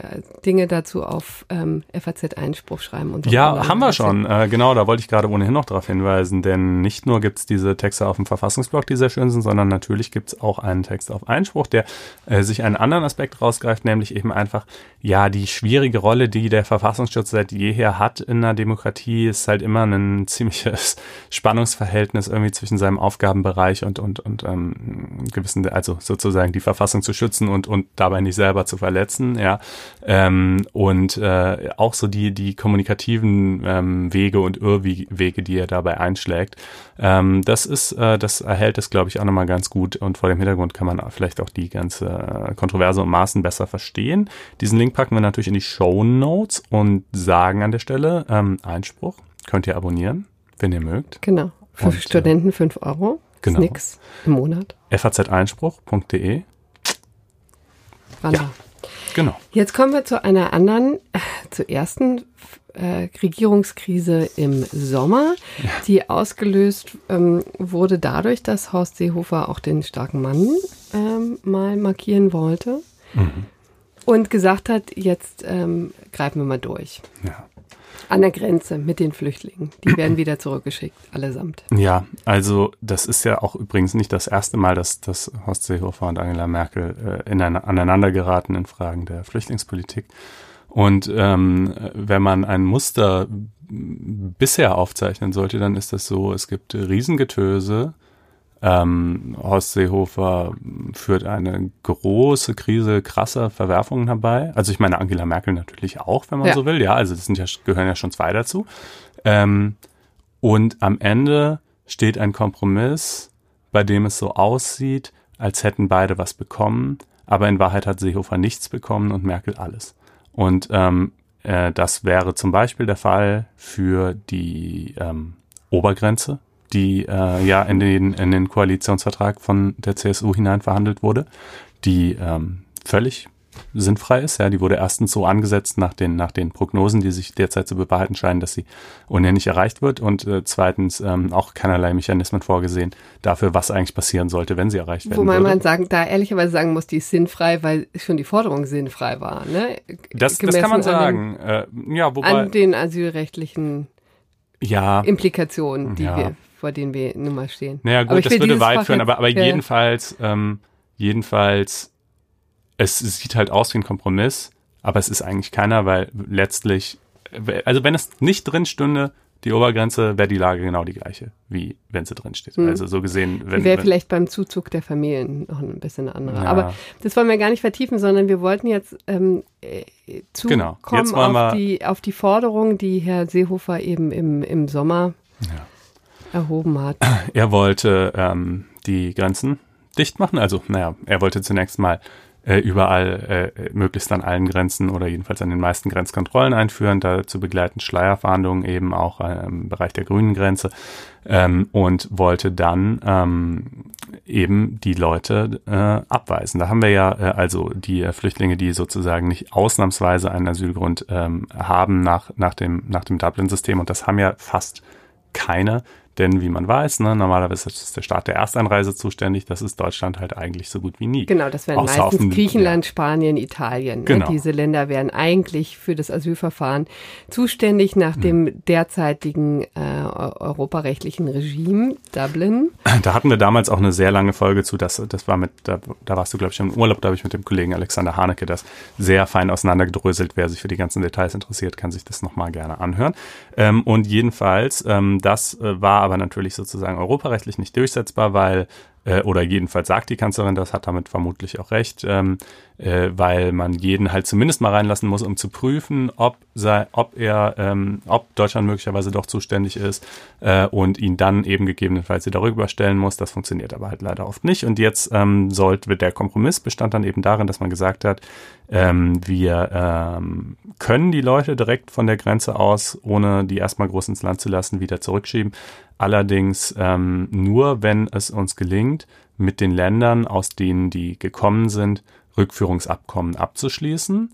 Dinge dazu auf ähm, FAZ Einspruch schreiben. Und ja, haben wir schon. Äh, genau, da wollte ich gerade ohnehin noch darauf hinweisen, denn nicht nur gibt's diese Texte auf dem Verfassungsblog, die sehr schön sind, sondern natürlich gibt's auch einen Text auf Einspruch, der äh, sich einen anderen Aspekt rausgreift, nämlich eben einfach, ja, die schwierige Rolle, die der Verfassungsschutz seit jeher hat in einer Demokratie, ist halt immer ein ziemliches *laughs* Spannungsverhältnis irgendwie zwischen seinem Aufgabenbereich und und, und ähm, gewissen, also sozusagen die Verfassung zu schützen und, und dabei nicht selber zu verletzen, ja. Ähm, und äh, auch so die, die kommunikativen ähm, Wege und Irrwege, die er dabei einschlägt. Ähm, das ist, äh, das erhält es, glaube ich, auch nochmal ganz gut und vor dem Hintergrund kann man vielleicht auch die ganze Kontroverse und Maßen besser verstehen. Diesen Link packen wir natürlich in die Show Notes und sagen an der Stelle ähm, Einspruch. Könnt ihr abonnieren, wenn ihr mögt. Genau. Für und, äh, Studenten fünf Euro. Genau. Ist nix im Monat. faz-einspruch.de. Ja, genau. Jetzt kommen wir zu einer anderen, äh, zur ersten äh, Regierungskrise im Sommer, ja. die ausgelöst ähm, wurde dadurch, dass Horst Seehofer auch den starken Mann ähm, mal markieren wollte mhm. und gesagt hat, jetzt ähm, greifen wir mal durch. Ja. An der Grenze mit den Flüchtlingen. Die *clears throat* werden wieder zurückgeschickt, allesamt. Ja, also das ist ja auch übrigens nicht das erste Mal, dass, dass Horst Seehofer und Angela Merkel äh, in eine, aneinander geraten in Fragen der Flüchtlingspolitik. Und ähm, wenn man ein Muster bisher aufzeichnen sollte, dann ist das so, es gibt Riesengetöse ähm, Horst Seehofer führt eine große Krise krasser Verwerfungen herbei. Also ich meine Angela Merkel natürlich auch, wenn man ja. so will. Ja, also das sind ja, gehören ja schon zwei dazu. Ähm, und am Ende steht ein Kompromiss, bei dem es so aussieht, als hätten beide was bekommen, aber in Wahrheit hat Seehofer nichts bekommen und Merkel alles. Und ähm, äh, das wäre zum Beispiel der Fall für die ähm, Obergrenze die äh, ja in den, in den Koalitionsvertrag von der CSU hinein verhandelt wurde, die ähm, völlig sinnfrei ist. Ja, die wurde erstens so angesetzt nach den, nach den Prognosen, die sich derzeit zu bewahrheiten scheinen, dass sie ohnehin nicht erreicht wird und äh, zweitens ähm, auch keinerlei Mechanismen vorgesehen dafür, was eigentlich passieren sollte, wenn sie erreicht werden Wobei würde. man sagen, da ehrlicherweise sagen muss, die ist sinnfrei, weil schon die Forderung sinnfrei war. Ne? Das, das kann man sagen. An den, äh, ja, wobei, an den asylrechtlichen ja, Implikationen, die ja. wir vor denen wir nun mal stehen. Naja, gut, das würde weit führen, aber, aber ja. jedenfalls, ähm, jedenfalls, es, sieht halt aus wie ein Kompromiss, aber es ist eigentlich keiner, weil letztlich, also wenn es nicht drin stünde, die Obergrenze, wäre die Lage genau die gleiche, wie wenn sie drin steht. Hm. Also so gesehen, wenn. Wäre vielleicht beim Zuzug der Familien noch ein bisschen eine andere. Ja. Aber das wollen wir gar nicht vertiefen, sondern wir wollten jetzt ähm, äh, zukommen genau. jetzt auf, die, auf die Forderung, die Herr Seehofer eben im, im Sommer ja erhoben hat. Er wollte ähm, die Grenzen dicht machen. Also, naja, er wollte zunächst mal äh, überall, äh, möglichst an allen Grenzen oder jedenfalls an den meisten Grenzkontrollen einführen, dazu begleiten Schleierfahndungen eben auch äh, im Bereich der grünen Grenze ähm, und wollte dann ähm, eben die Leute äh, abweisen. Da haben wir ja äh, also die äh, Flüchtlinge, die sozusagen nicht ausnahmsweise einen Asylgrund ähm, haben nach, nach dem, nach dem Dublin-System und das haben ja fast keine, denn wie man weiß, ne, normalerweise ist der Staat der Ersteinreise zuständig. Das ist Deutschland halt eigentlich so gut wie nie. Genau, das wären Außer meistens Griechenland, ja. Spanien, Italien. Ne? Genau. Diese Länder wären eigentlich für das Asylverfahren zuständig nach dem hm. derzeitigen äh, europarechtlichen Regime, Dublin. Da hatten wir damals auch eine sehr lange Folge zu. Das, das war mit, da, da warst du, glaube ich, im Urlaub, da habe ich mit dem Kollegen Alexander Haneke das sehr fein auseinandergedröselt. Wer sich für die ganzen Details interessiert, kann sich das nochmal gerne anhören. Ähm, und jedenfalls, ähm, das äh, war aber natürlich sozusagen europarechtlich nicht durchsetzbar, weil äh, oder jedenfalls sagt die Kanzlerin, das hat damit vermutlich auch recht, ähm, äh, weil man jeden halt zumindest mal reinlassen muss, um zu prüfen, ob, sei, ob er, ähm, ob Deutschland möglicherweise doch zuständig ist äh, und ihn dann eben gegebenenfalls wieder rüberstellen muss. Das funktioniert aber halt leider oft nicht. Und jetzt ähm, sollte der Kompromiss bestand dann eben darin, dass man gesagt hat, ähm, wir ähm, können die Leute direkt von der Grenze aus, ohne die erstmal groß ins Land zu lassen, wieder zurückschieben. Allerdings ähm, nur, wenn es uns gelingt, mit den Ländern, aus denen die gekommen sind, Rückführungsabkommen abzuschließen.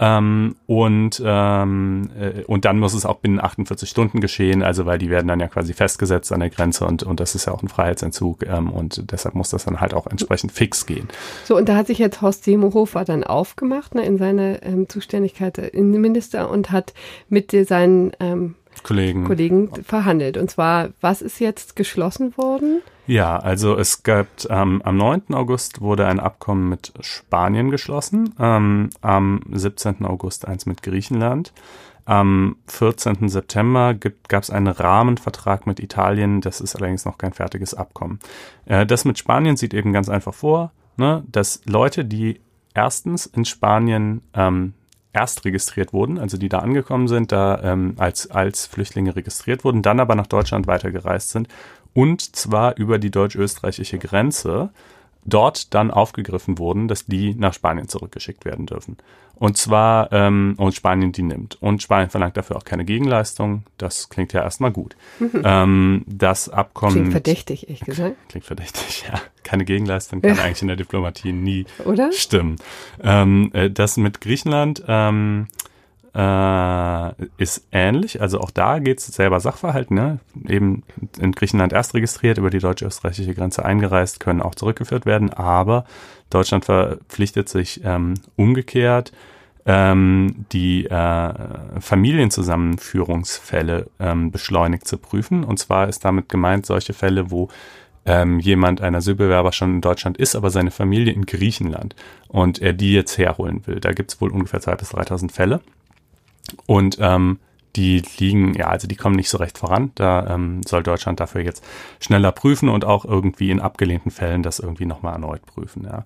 Ähm, und, ähm, äh, und dann muss es auch binnen 48 Stunden geschehen, also weil die werden dann ja quasi festgesetzt an der Grenze und, und das ist ja auch ein Freiheitsentzug ähm, und deshalb muss das dann halt auch entsprechend fix gehen. So, und da hat sich jetzt Horst Seehofer dann aufgemacht ne, in seine ähm, Zuständigkeit Innenminister und hat mit seinen ähm, Kollegen. Kollegen verhandelt. Und zwar, was ist jetzt geschlossen worden? Ja, also es gab ähm, am 9. August wurde ein Abkommen mit Spanien geschlossen, ähm, am 17. August eins mit Griechenland. Am 14. September gab es einen Rahmenvertrag mit Italien, das ist allerdings noch kein fertiges Abkommen. Äh, das mit Spanien sieht eben ganz einfach vor, ne, dass Leute, die erstens in Spanien ähm, erst registriert wurden, also die da angekommen sind, da ähm, als, als Flüchtlinge registriert wurden, dann aber nach Deutschland weitergereist sind und zwar über die deutsch-österreichische Grenze dort dann aufgegriffen wurden, dass die nach Spanien zurückgeschickt werden dürfen. Und zwar, ähm, und Spanien die nimmt. Und Spanien verlangt dafür auch keine Gegenleistung. Das klingt ja erstmal gut. Mhm. Ähm, das Abkommen. Klingt verdächtig, ich gesagt. Klingt verdächtig, ja. Keine Gegenleistung kann eigentlich in der Diplomatie nie Oder? stimmen. Ähm, äh, das mit Griechenland, ähm, äh, ist ähnlich. Also auch da geht es selber Sachverhalt, ne? Eben in Griechenland erst registriert, über die deutsch-österreichische Grenze eingereist, können auch zurückgeführt werden, aber Deutschland verpflichtet sich ähm, umgekehrt, ähm, die äh, Familienzusammenführungsfälle ähm, beschleunigt zu prüfen. Und zwar ist damit gemeint solche Fälle, wo ähm, jemand, ein Asylbewerber schon in Deutschland ist, aber seine Familie in Griechenland und er die jetzt herholen will. Da gibt es wohl ungefähr 2.000 bis 3.000 Fälle. Und ähm, die liegen, ja, also die kommen nicht so recht voran. Da ähm, soll Deutschland dafür jetzt schneller prüfen und auch irgendwie in abgelehnten Fällen das irgendwie nochmal erneut prüfen. Ja.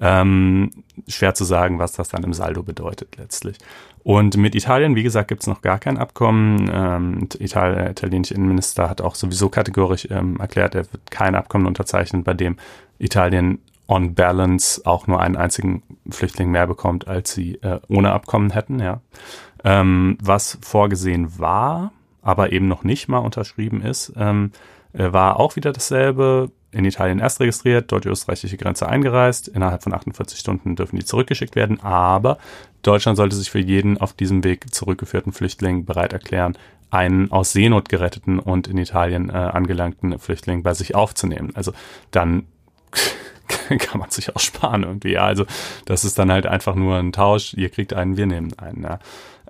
Ähm, schwer zu sagen, was das dann im Saldo bedeutet letztlich. Und mit Italien, wie gesagt, gibt's noch gar kein Abkommen. Ähm, Ital der italienische Innenminister hat auch sowieso kategorisch ähm, erklärt, er wird kein Abkommen unterzeichnen, bei dem Italien on balance auch nur einen einzigen Flüchtling mehr bekommt, als sie äh, ohne Abkommen hätten. Ja. Ähm, was vorgesehen war, aber eben noch nicht mal unterschrieben ist, ähm, äh, war auch wieder dasselbe. In Italien erst registriert, deutsch-österreichische Grenze eingereist. Innerhalb von 48 Stunden dürfen die zurückgeschickt werden. Aber Deutschland sollte sich für jeden auf diesem Weg zurückgeführten Flüchtling bereit erklären, einen aus Seenot geretteten und in Italien äh, angelangten Flüchtling bei sich aufzunehmen. Also dann *laughs* kann man sich auch sparen irgendwie. Also das ist dann halt einfach nur ein Tausch. Ihr kriegt einen, wir nehmen einen. Ja.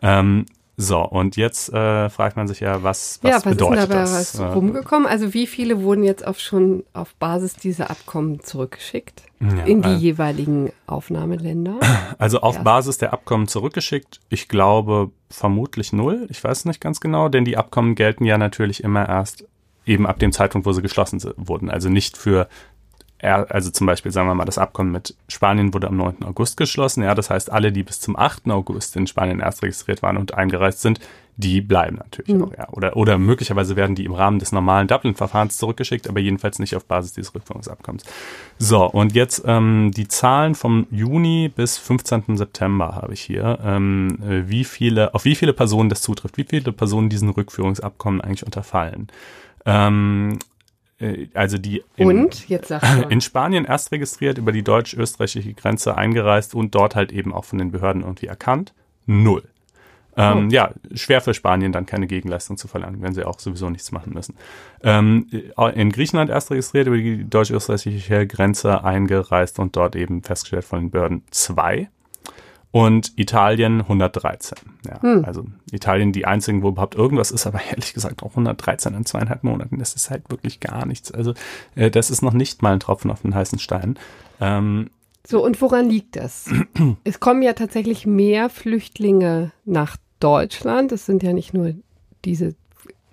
Ähm, so, und jetzt äh, fragt man sich ja, was, was, ja, was bedeutet ist dabei das? was rumgekommen? Also wie viele wurden jetzt auf schon auf Basis dieser Abkommen zurückgeschickt ja, in die äh, jeweiligen Aufnahmeländer? Also auf ja. Basis der Abkommen zurückgeschickt, ich glaube vermutlich null, ich weiß nicht ganz genau, denn die Abkommen gelten ja natürlich immer erst eben ab dem Zeitpunkt, wo sie geschlossen wurden. Also nicht für also zum Beispiel sagen wir mal, das Abkommen mit Spanien wurde am 9. August geschlossen. Ja, das heißt, alle, die bis zum 8. August in Spanien erst registriert waren und eingereist sind, die bleiben natürlich mhm. auch. Ja. Oder, oder möglicherweise werden die im Rahmen des normalen Dublin-Verfahrens zurückgeschickt, aber jedenfalls nicht auf Basis dieses Rückführungsabkommens. So, und jetzt ähm, die Zahlen vom Juni bis 15. September habe ich hier. Ähm, äh, wie viele, auf wie viele Personen das zutrifft, wie viele Personen diesen Rückführungsabkommen eigentlich unterfallen. Ähm, äh, also die in, *laughs* in Spanien erst registriert, über die deutsch-österreichische Grenze eingereist und dort halt eben auch von den Behörden irgendwie erkannt. Null. Ähm, oh. Ja, schwer für Spanien dann keine Gegenleistung zu verlangen, wenn sie auch sowieso nichts machen müssen. Ähm, in Griechenland erst registriert, über die deutsch-österreichische Grenze eingereist und dort eben festgestellt von den Behörden zwei und Italien 113. Ja, hm. Also Italien die einzigen, wo überhaupt irgendwas ist, aber *laughs* ehrlich gesagt auch 113 in zweieinhalb Monaten. Das ist halt wirklich gar nichts. Also äh, das ist noch nicht mal ein Tropfen auf den heißen Stein. Ähm, so, und woran liegt das? *clears throat* es kommen ja tatsächlich mehr Flüchtlinge nach Deutschland. Es sind ja nicht nur diese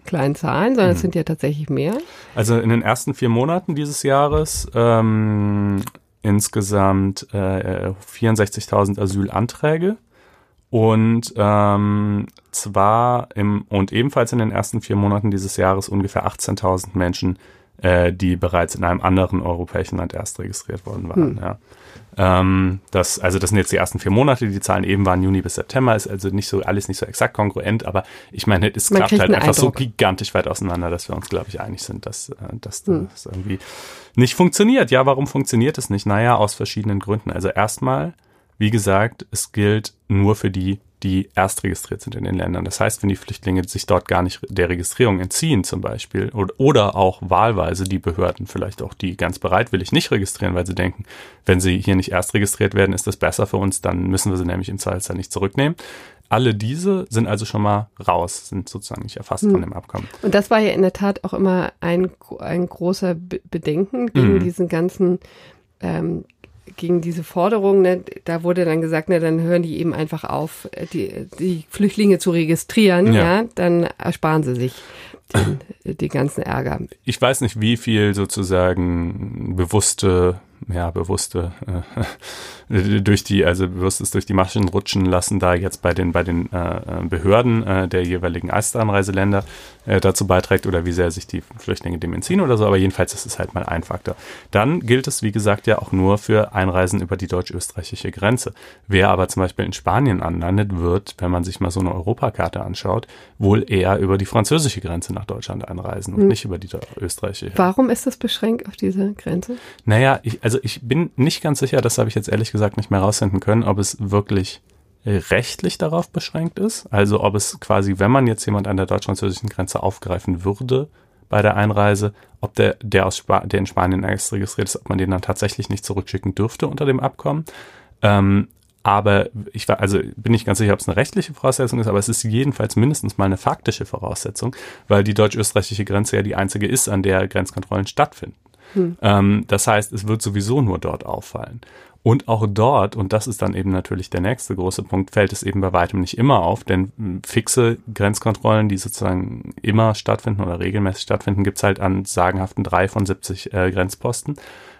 kleinen Zahlen, sondern mhm. es sind ja tatsächlich mehr. Also in den ersten vier Monaten dieses Jahres ähm, insgesamt äh, 64.000 Asylanträge. Und ähm, zwar im und ebenfalls in den ersten vier Monaten dieses Jahres ungefähr 18.000 Menschen, äh, die bereits in einem anderen europäischen Land erst registriert worden waren. Hm. Ja. Ähm, das, also das sind jetzt die ersten vier Monate, die Zahlen eben waren Juni bis September, ist also nicht so alles nicht so exakt kongruent, aber ich meine, es klappt halt einfach Eindruck. so gigantisch weit auseinander, dass wir uns, glaube ich, einig sind, dass, äh, dass hm. das irgendwie nicht funktioniert. Ja, warum funktioniert es nicht? Naja, aus verschiedenen Gründen. Also erstmal wie gesagt, es gilt nur für die, die erst registriert sind in den Ländern. Das heißt, wenn die Flüchtlinge sich dort gar nicht der Registrierung entziehen zum Beispiel oder, oder auch wahlweise die Behörden vielleicht auch die ganz bereitwillig nicht registrieren, weil sie denken, wenn sie hier nicht erst registriert werden, ist das besser für uns, dann müssen wir sie nämlich im Zweifelsfall nicht zurücknehmen. Alle diese sind also schon mal raus, sind sozusagen nicht erfasst hm. von dem Abkommen. Und das war ja in der Tat auch immer ein, ein großer Bedenken gegen hm. diesen ganzen ähm, gegen diese Forderung, ne, da wurde dann gesagt, ne, dann hören die eben einfach auf, äh, die, die Flüchtlinge zu registrieren, ja, ja dann ersparen sie sich den, *clears throat* den ganzen Ärger. Ich weiß nicht, wie viel sozusagen bewusste ja, bewusste äh, *laughs* durch die, also bewusstes durch die Maschen rutschen lassen, da jetzt bei den, bei den äh, Behörden äh, der jeweiligen Eistanreiseländer äh, dazu beiträgt oder wie sehr sich die Flüchtlinge dem entziehen oder so, aber jedenfalls ist es halt mal ein Faktor. Dann gilt es, wie gesagt, ja auch nur für Einreisen über die deutsch-österreichische Grenze. Wer aber zum Beispiel in Spanien anlandet, wird, wenn man sich mal so eine Europakarte anschaut, wohl eher über die französische Grenze nach Deutschland einreisen und hm. nicht über die österreichische. Warum ist das beschränkt auf diese Grenze? Naja, ich, also ich bin nicht ganz sicher, das habe ich jetzt ehrlich gesagt nicht mehr rausfinden können, ob es wirklich rechtlich darauf beschränkt ist. Also ob es quasi, wenn man jetzt jemand an der deutsch-französischen Grenze aufgreifen würde bei der Einreise, ob der, der aus Spa der in Spanien registriert ist, ob man den dann tatsächlich nicht zurückschicken dürfte unter dem Abkommen. Ähm, aber ich war, also bin nicht ganz sicher, ob es eine rechtliche Voraussetzung ist, aber es ist jedenfalls mindestens mal eine faktische Voraussetzung, weil die deutsch-österreichische Grenze ja die einzige ist, an der Grenzkontrollen stattfinden. Hm. Ähm, das heißt, es wird sowieso nur dort auffallen. Und auch dort, und das ist dann eben natürlich der nächste große Punkt, fällt es eben bei weitem nicht immer auf, denn hm, fixe Grenzkontrollen, die sozusagen immer stattfinden oder regelmäßig stattfinden, gibt's halt an sagenhaften drei von 70 äh, Grenzposten.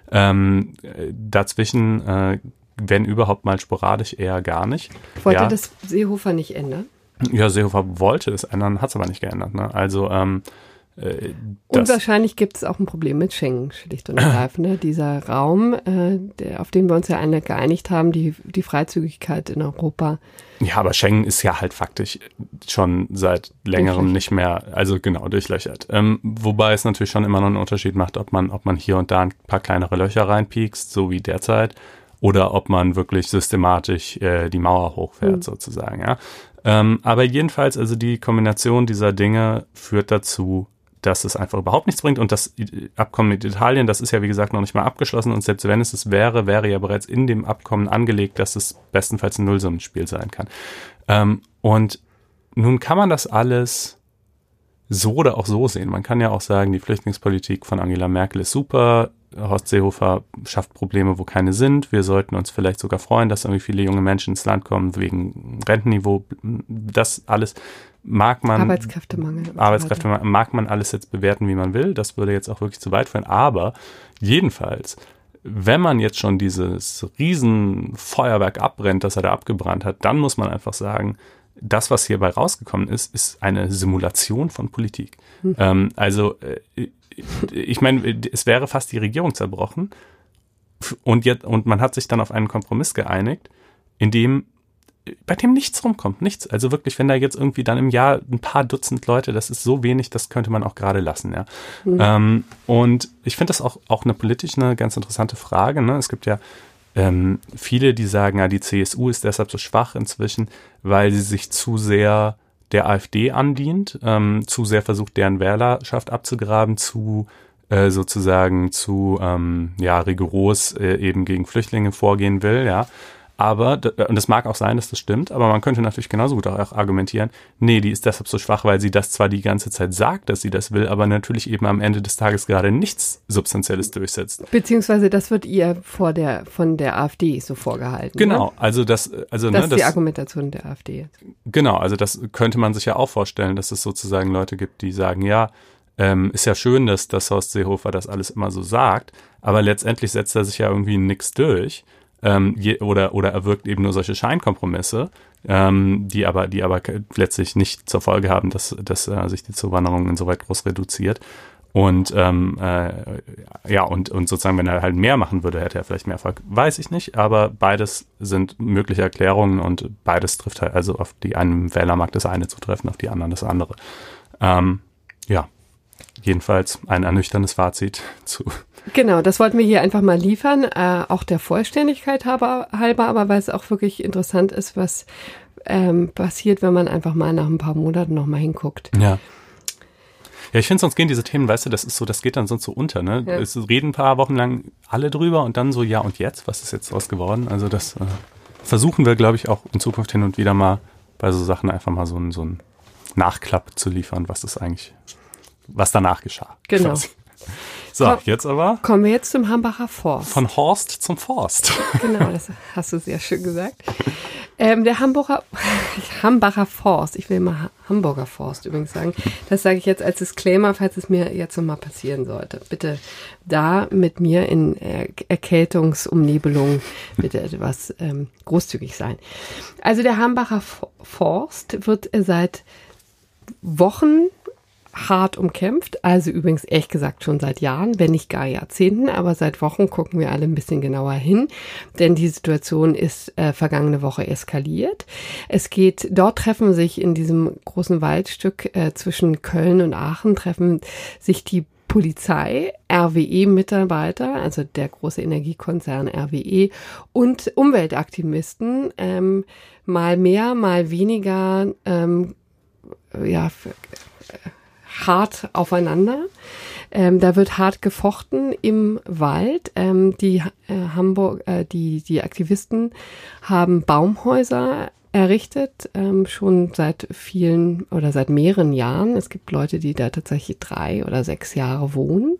Ähm, dazwischen, äh, wenn überhaupt mal sporadisch, eher gar nicht. Wollte ja. das Seehofer nicht ändern? Ja, Seehofer wollte es ändern, hat es aber nicht geändert. Ne? Also ähm, äh, und wahrscheinlich gibt es auch ein Problem mit Schengen, schlicht und ergreifend. Ne? Dieser Raum, äh, der, auf den wir uns ja alle geeinigt haben, die, die Freizügigkeit in Europa. Ja, aber Schengen ist ja halt faktisch schon seit längerem nicht mehr, also genau, durchlöchert. Ähm, wobei es natürlich schon immer noch einen Unterschied macht, ob man, ob man hier und da ein paar kleinere Löcher reinpiekst, so wie derzeit, oder ob man wirklich systematisch äh, die Mauer hochfährt, mhm. sozusagen, ja. Ähm, aber jedenfalls, also die Kombination dieser Dinge führt dazu, dass es einfach überhaupt nichts bringt und das Abkommen mit Italien, das ist ja wie gesagt noch nicht mal abgeschlossen und selbst wenn es es wäre, wäre ja bereits in dem Abkommen angelegt, dass es bestenfalls ein Nullsummenspiel sein kann. Ähm, und nun kann man das alles so oder auch so sehen. Man kann ja auch sagen, die Flüchtlingspolitik von Angela Merkel ist super, Horst Seehofer schafft Probleme, wo keine sind. Wir sollten uns vielleicht sogar freuen, dass irgendwie viele junge Menschen ins Land kommen wegen Rentenniveau. Das alles mag man. Arbeitskräftemangel. Arbeitskräftemangel mag man alles jetzt bewerten, wie man will. Das würde jetzt auch wirklich zu weit führen. Aber jedenfalls, wenn man jetzt schon dieses Riesenfeuerwerk abbrennt, das er da abgebrannt hat, dann muss man einfach sagen, das, was hierbei rausgekommen ist, ist eine Simulation von Politik. Hm. Ähm, also äh, ich meine, es wäre fast die Regierung zerbrochen und jetzt und man hat sich dann auf einen Kompromiss geeinigt, in dem bei dem nichts rumkommt, nichts. Also wirklich, wenn da jetzt irgendwie dann im Jahr ein paar Dutzend Leute, das ist so wenig, das könnte man auch gerade lassen, ja. Mhm. Ähm, und ich finde das auch, auch eine politisch eine ganz interessante Frage. Ne? Es gibt ja ähm, viele, die sagen, ja, die CSU ist deshalb so schwach inzwischen, weil sie sich zu sehr der AfD andient, ähm, zu sehr versucht, deren Wählerschaft abzugraben, zu äh, sozusagen zu ähm, ja rigoros äh, eben gegen Flüchtlinge vorgehen will, ja. Aber, und es mag auch sein, dass das stimmt, aber man könnte natürlich genauso gut auch argumentieren, nee, die ist deshalb so schwach, weil sie das zwar die ganze Zeit sagt, dass sie das will, aber natürlich eben am Ende des Tages gerade nichts Substanzielles durchsetzt. Beziehungsweise das wird ihr vor der, von der AfD so vorgehalten. Genau, ne? also das, also, das ne, ist die Argumentation der AfD. Genau, also das könnte man sich ja auch vorstellen, dass es sozusagen Leute gibt, die sagen, ja, ähm, ist ja schön, dass, dass Horst Seehofer das alles immer so sagt, aber letztendlich setzt er sich ja irgendwie nix durch ähm, je, oder, oder er wirkt eben nur solche Scheinkompromisse, ähm, die aber, die aber letztlich nicht zur Folge haben, dass, dass äh, sich die Zuwanderung insoweit groß reduziert. Und ähm, äh, ja, und, und sozusagen, wenn er halt mehr machen würde, hätte er vielleicht mehr Erfolg. Weiß ich nicht, aber beides sind mögliche Erklärungen und beides trifft halt, also auf die einen Wähler mag das eine zutreffen, auf die anderen das andere. Ähm, ja, jedenfalls ein ernüchterndes Fazit zu Genau, das wollten wir hier einfach mal liefern, äh, auch der Vollständigkeit halber, halber, aber weil es auch wirklich interessant ist, was ähm, passiert, wenn man einfach mal nach ein paar Monaten nochmal hinguckt. Ja. Ja, ich finde, sonst gehen diese Themen, weißt du, das ist so, das geht dann sonst so unter, ne? Ja. Es reden ein paar Wochen lang alle drüber und dann so, ja und jetzt, was ist jetzt draus geworden? Also das äh, versuchen wir, glaube ich, auch in Zukunft hin und wieder mal bei so Sachen einfach mal so ein, so ein Nachklapp zu liefern, was das eigentlich, was danach geschah. Genau. Quasi. So, Komm, jetzt aber. Kommen wir jetzt zum Hambacher Forst. Von Horst zum Forst. *laughs* Genau, das hast du sehr schön gesagt. Ähm, der Hamburger, *laughs* Hambacher Forst, ich will mal Hamburger Forst übrigens sagen. Das sage ich jetzt als Disclaimer, falls es mir jetzt nochmal passieren sollte. Bitte da mit mir in Erkältungsumnebelung bitte etwas ähm, großzügig sein. Also der Hambacher Forst wird seit Wochen hart umkämpft. Also übrigens ehrlich gesagt schon seit Jahren, wenn nicht gar Jahrzehnten, aber seit Wochen gucken wir alle ein bisschen genauer hin, denn die Situation ist äh, vergangene Woche eskaliert. Es geht, dort treffen sich in diesem großen Waldstück äh, zwischen Köln und Aachen treffen sich die Polizei, RWE-Mitarbeiter, also der große Energiekonzern RWE und Umweltaktivisten, ähm, mal mehr, mal weniger, ähm, ja, hart aufeinander. Ähm, da wird hart gefochten im Wald. Ähm, die äh, Hamburg, äh, die die Aktivisten haben Baumhäuser errichtet, ähm, schon seit vielen oder seit mehreren Jahren. Es gibt Leute, die da tatsächlich drei oder sechs Jahre wohnen.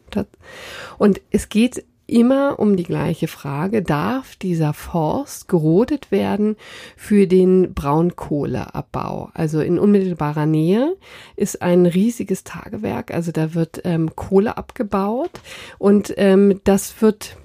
Und es geht immer um die gleiche Frage, darf dieser Forst gerodet werden für den Braunkohleabbau? Also in unmittelbarer Nähe ist ein riesiges Tagewerk, also da wird ähm, Kohle abgebaut und ähm, das wird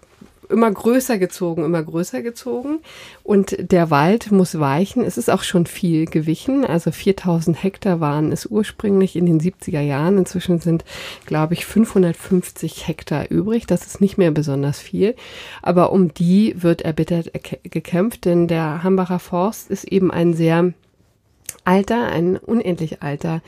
immer größer gezogen, immer größer gezogen. Und der Wald muss weichen. Es ist auch schon viel gewichen. Also 4000 Hektar waren es ursprünglich in den 70er Jahren. Inzwischen sind, glaube ich, 550 Hektar übrig. Das ist nicht mehr besonders viel. Aber um die wird erbittert gekämpft, denn der Hambacher Forst ist eben ein sehr alter, ein unendlich alter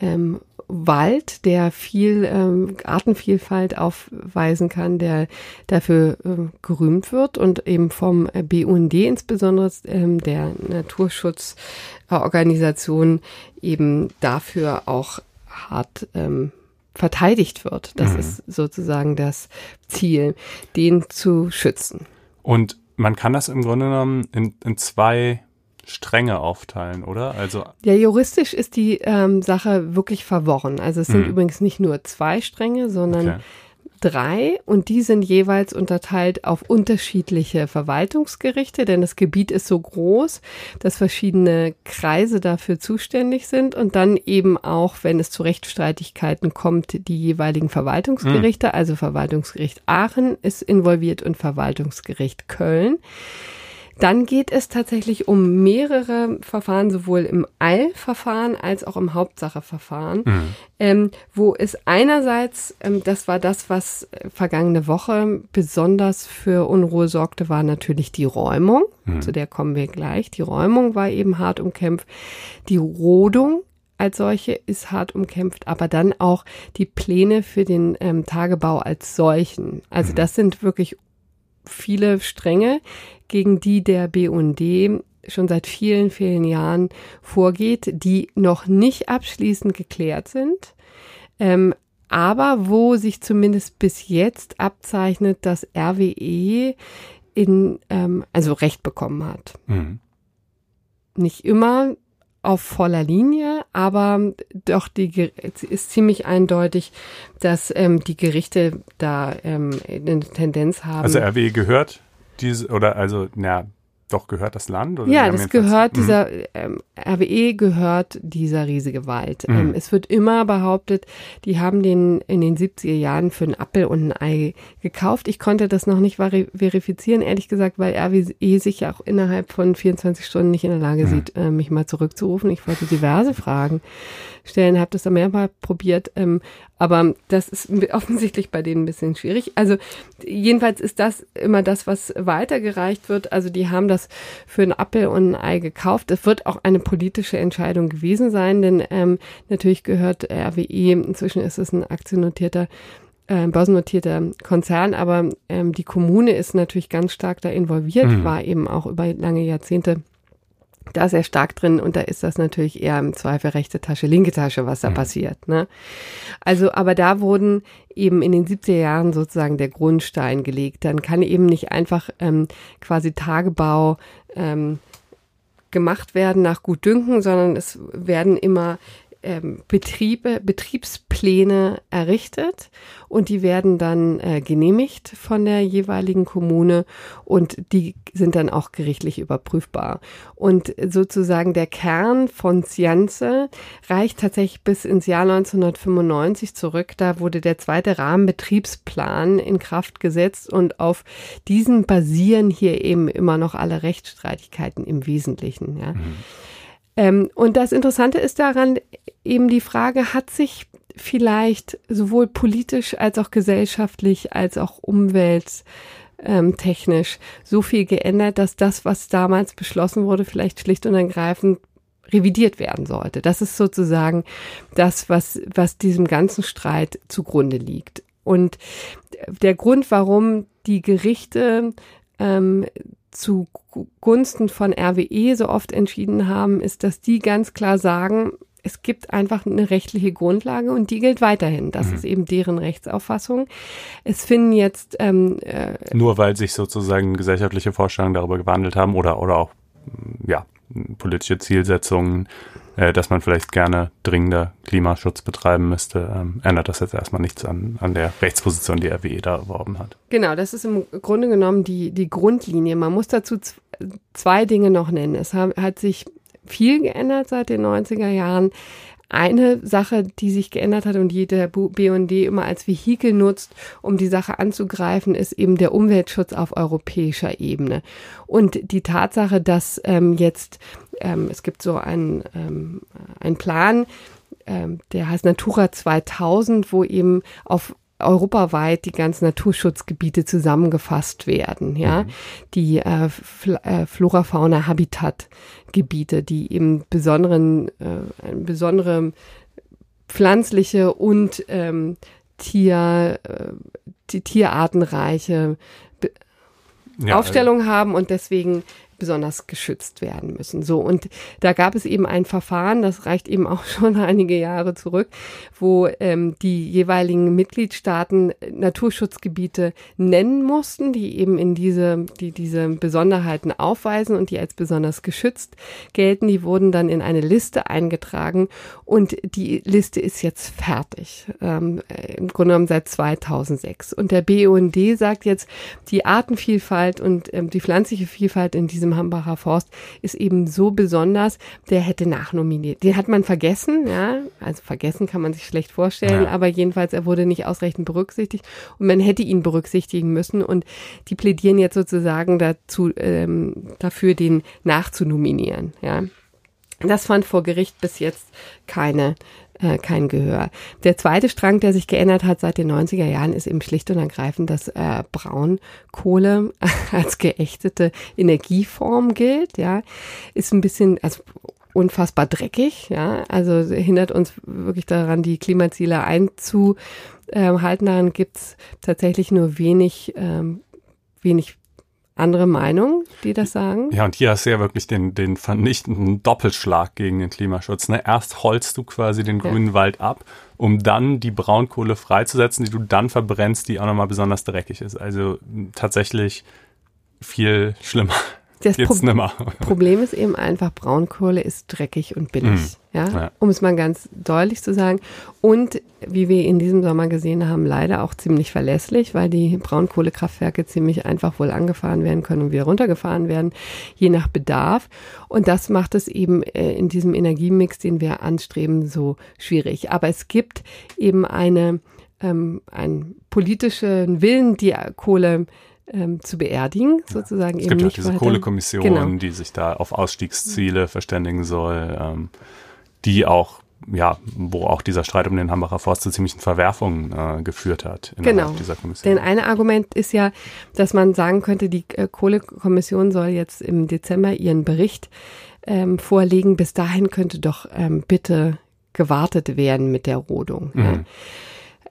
ähm, Wald, der viel ähm, Artenvielfalt aufweisen kann, der dafür ähm, gerühmt wird und eben vom BUND insbesondere ähm, der Naturschutzorganisation eben dafür auch hart ähm, verteidigt wird. Das mhm. ist sozusagen das Ziel, den zu schützen. Und man kann das im Grunde genommen in, in zwei Stränge aufteilen, oder? Also ja, juristisch ist die ähm, Sache wirklich verworren. Also es sind hm. übrigens nicht nur zwei Stränge, sondern okay. drei und die sind jeweils unterteilt auf unterschiedliche Verwaltungsgerichte, denn das Gebiet ist so groß, dass verschiedene Kreise dafür zuständig sind und dann eben auch, wenn es zu Rechtsstreitigkeiten kommt, die jeweiligen Verwaltungsgerichte, hm. also Verwaltungsgericht Aachen ist involviert und Verwaltungsgericht Köln. Dann geht es tatsächlich um mehrere Verfahren, sowohl im Eilverfahren als auch im Hauptsacheverfahren, mhm. ähm, wo es einerseits, ähm, das war das, was äh, vergangene Woche besonders für Unruhe sorgte, war natürlich die Räumung. Mhm. Zu der kommen wir gleich. Die Räumung war eben hart umkämpft. Die Rodung als solche ist hart umkämpft, aber dann auch die Pläne für den ähm, Tagebau als solchen. Also mhm. das sind wirklich viele Stränge, gegen die der BUND schon seit vielen, vielen Jahren vorgeht, die noch nicht abschließend geklärt sind, ähm, aber wo sich zumindest bis jetzt abzeichnet, dass RWE in, ähm, also Recht bekommen hat. Mhm. Nicht immer auf voller Linie, aber doch die ist ziemlich eindeutig, dass ähm, die Gerichte da ähm, eine Tendenz haben. Also RWE gehört diese oder also na doch gehört das Land? Oder ja, das gehört mhm. dieser, ähm, RWE gehört dieser riesige Wald. Mhm. Ähm, es wird immer behauptet, die haben den in den 70er Jahren für einen Appel und ein Ei gekauft. Ich konnte das noch nicht verifizieren, ehrlich gesagt, weil RWE sich ja auch innerhalb von 24 Stunden nicht in der Lage mhm. sieht, äh, mich mal zurückzurufen. Ich wollte diverse Fragen stellen, habe das dann mehrmals probiert, ähm, aber das ist *laughs* offensichtlich bei denen ein bisschen schwierig. Also jedenfalls ist das immer das, was weitergereicht wird. Also die haben das für einen Appel und ein Ei gekauft. Es wird auch eine politische Entscheidung gewesen sein, denn ähm, natürlich gehört RWE, inzwischen ist es ein aktiennotierter äh, börsennotierter Konzern, aber ähm, die Kommune ist natürlich ganz stark da involviert, mhm. war eben auch über lange Jahrzehnte da sehr stark drin und da ist das natürlich eher im Zweifel rechte Tasche, linke Tasche, was da mhm. passiert. Ne? Also, aber da wurden eben in den 70er Jahren sozusagen der Grundstein gelegt. Dann kann eben nicht einfach ähm, quasi Tagebau ähm, gemacht werden nach Gutdünken, sondern es werden immer ähm, Betriebe, Betriebspläne errichtet und die werden dann äh, genehmigt von der jeweiligen Kommune und die sind dann auch gerichtlich überprüfbar. Und sozusagen der Kern von Cianze reicht tatsächlich bis ins Jahr 1995 zurück. Da wurde der zweite Rahmenbetriebsplan in Kraft gesetzt und auf diesen basieren hier eben immer noch alle Rechtsstreitigkeiten im Wesentlichen. Ja. Mhm. Ähm, und das Interessante ist daran eben die Frage, hat sich vielleicht sowohl politisch als auch gesellschaftlich als auch umwelttechnisch ähm, so viel geändert, dass das, was damals beschlossen wurde, vielleicht schlicht und ergreifend revidiert werden sollte. Das ist sozusagen das, was, was diesem ganzen Streit zugrunde liegt. Und der Grund, warum die Gerichte ähm, zugunsten von RWE so oft entschieden haben, ist, dass die ganz klar sagen, es gibt einfach eine rechtliche Grundlage und die gilt weiterhin. Das mhm. ist eben deren Rechtsauffassung. Es finden jetzt ähm, äh, nur weil sich sozusagen gesellschaftliche Vorstellungen darüber gewandelt haben oder oder auch ja politische Zielsetzungen äh, dass man vielleicht gerne dringender Klimaschutz betreiben müsste, ähm, ändert das jetzt erstmal nichts an, an der Rechtsposition, die RWE da erworben hat. Genau, das ist im Grunde genommen die, die Grundlinie. Man muss dazu zwei Dinge noch nennen. Es hat sich viel geändert seit den 90er Jahren. Eine Sache, die sich geändert hat und die der BUND immer als Vehikel nutzt, um die Sache anzugreifen, ist eben der Umweltschutz auf europäischer Ebene. Und die Tatsache, dass ähm, jetzt ähm, es gibt so einen, ähm, einen Plan, ähm, der heißt Natura 2000, wo eben auf europaweit die ganzen Naturschutzgebiete zusammengefasst werden, ja, mhm. die äh, äh, Flora, Fauna, Habitatgebiete, die eben besonderen, äh, besondere pflanzliche und ähm, Tier, äh, die tierartenreiche ja, Aufstellung also. haben und deswegen besonders geschützt werden müssen. So, und da gab es eben ein Verfahren, das reicht eben auch *laughs* schon einige Jahre zurück, wo ähm, die jeweiligen Mitgliedstaaten Naturschutzgebiete nennen mussten, die eben in diese, die diese Besonderheiten aufweisen und die als besonders geschützt gelten. Die wurden dann in eine Liste eingetragen und die Liste ist jetzt fertig, ähm, im Grunde genommen seit 2006. Und der BUND sagt jetzt, die Artenvielfalt und ähm, die pflanzliche Vielfalt in diesem diesem Hambacher Forst ist eben so besonders, der hätte nachnominiert. Den hat man vergessen, ja, also vergessen kann man sich schlecht vorstellen, ja. aber jedenfalls, er wurde nicht ausreichend berücksichtigt und man hätte ihn berücksichtigen müssen und die plädieren jetzt sozusagen dazu, ähm, dafür, den nachzunominieren, ja. Das fand vor Gericht bis jetzt keine äh, kein Gehör. Der zweite Strang, der sich geändert hat seit den 90er Jahren, ist eben schlicht und ergreifend, dass äh, Braunkohle *laughs* als geächtete Energieform gilt. Ja, ist ein bisschen, also unfassbar dreckig. Ja, also hindert uns wirklich daran, die Klimaziele einzuhalten. Daran gibt's tatsächlich nur wenig, ähm, wenig andere Meinung, die das sagen? Ja, und hier hast du ja wirklich den, den vernichtenden Doppelschlag gegen den Klimaschutz. Ne? Erst holst du quasi den grünen ja. Wald ab, um dann die Braunkohle freizusetzen, die du dann verbrennst, die auch nochmal besonders dreckig ist. Also tatsächlich viel schlimmer. Das Jetzt Pro. Problem ist eben einfach, Braunkohle ist dreckig und billig. Mhm. Ja? Ja. Um es mal ganz deutlich zu sagen. Und wie wir in diesem Sommer gesehen haben, leider auch ziemlich verlässlich, weil die Braunkohlekraftwerke ziemlich einfach wohl angefahren werden können und wieder runtergefahren werden, je nach Bedarf. Und das macht es eben äh, in diesem Energiemix, den wir anstreben, so schwierig. Aber es gibt eben eine, ähm, einen politischen Willen, die Kohle ähm, zu beerdigen, sozusagen Es eben gibt ja diese Kohlekommission, Genau. die sich da auf Ausstiegsziele verständigen soll, ähm, die auch, ja, wo auch dieser Streit um den Hambacher Forst zu ziemlichen Verwerfungen äh, geführt hat innerhalb Genau. dieser Kommission. Denn ein Argument ist ja, dass man sagen könnte, die äh, Kohlekommission soll jetzt im Dezember ihren Bericht ähm, vorlegen. Bis dahin könnte doch ähm, bitte gewartet werden mit der Rodung. Mhm.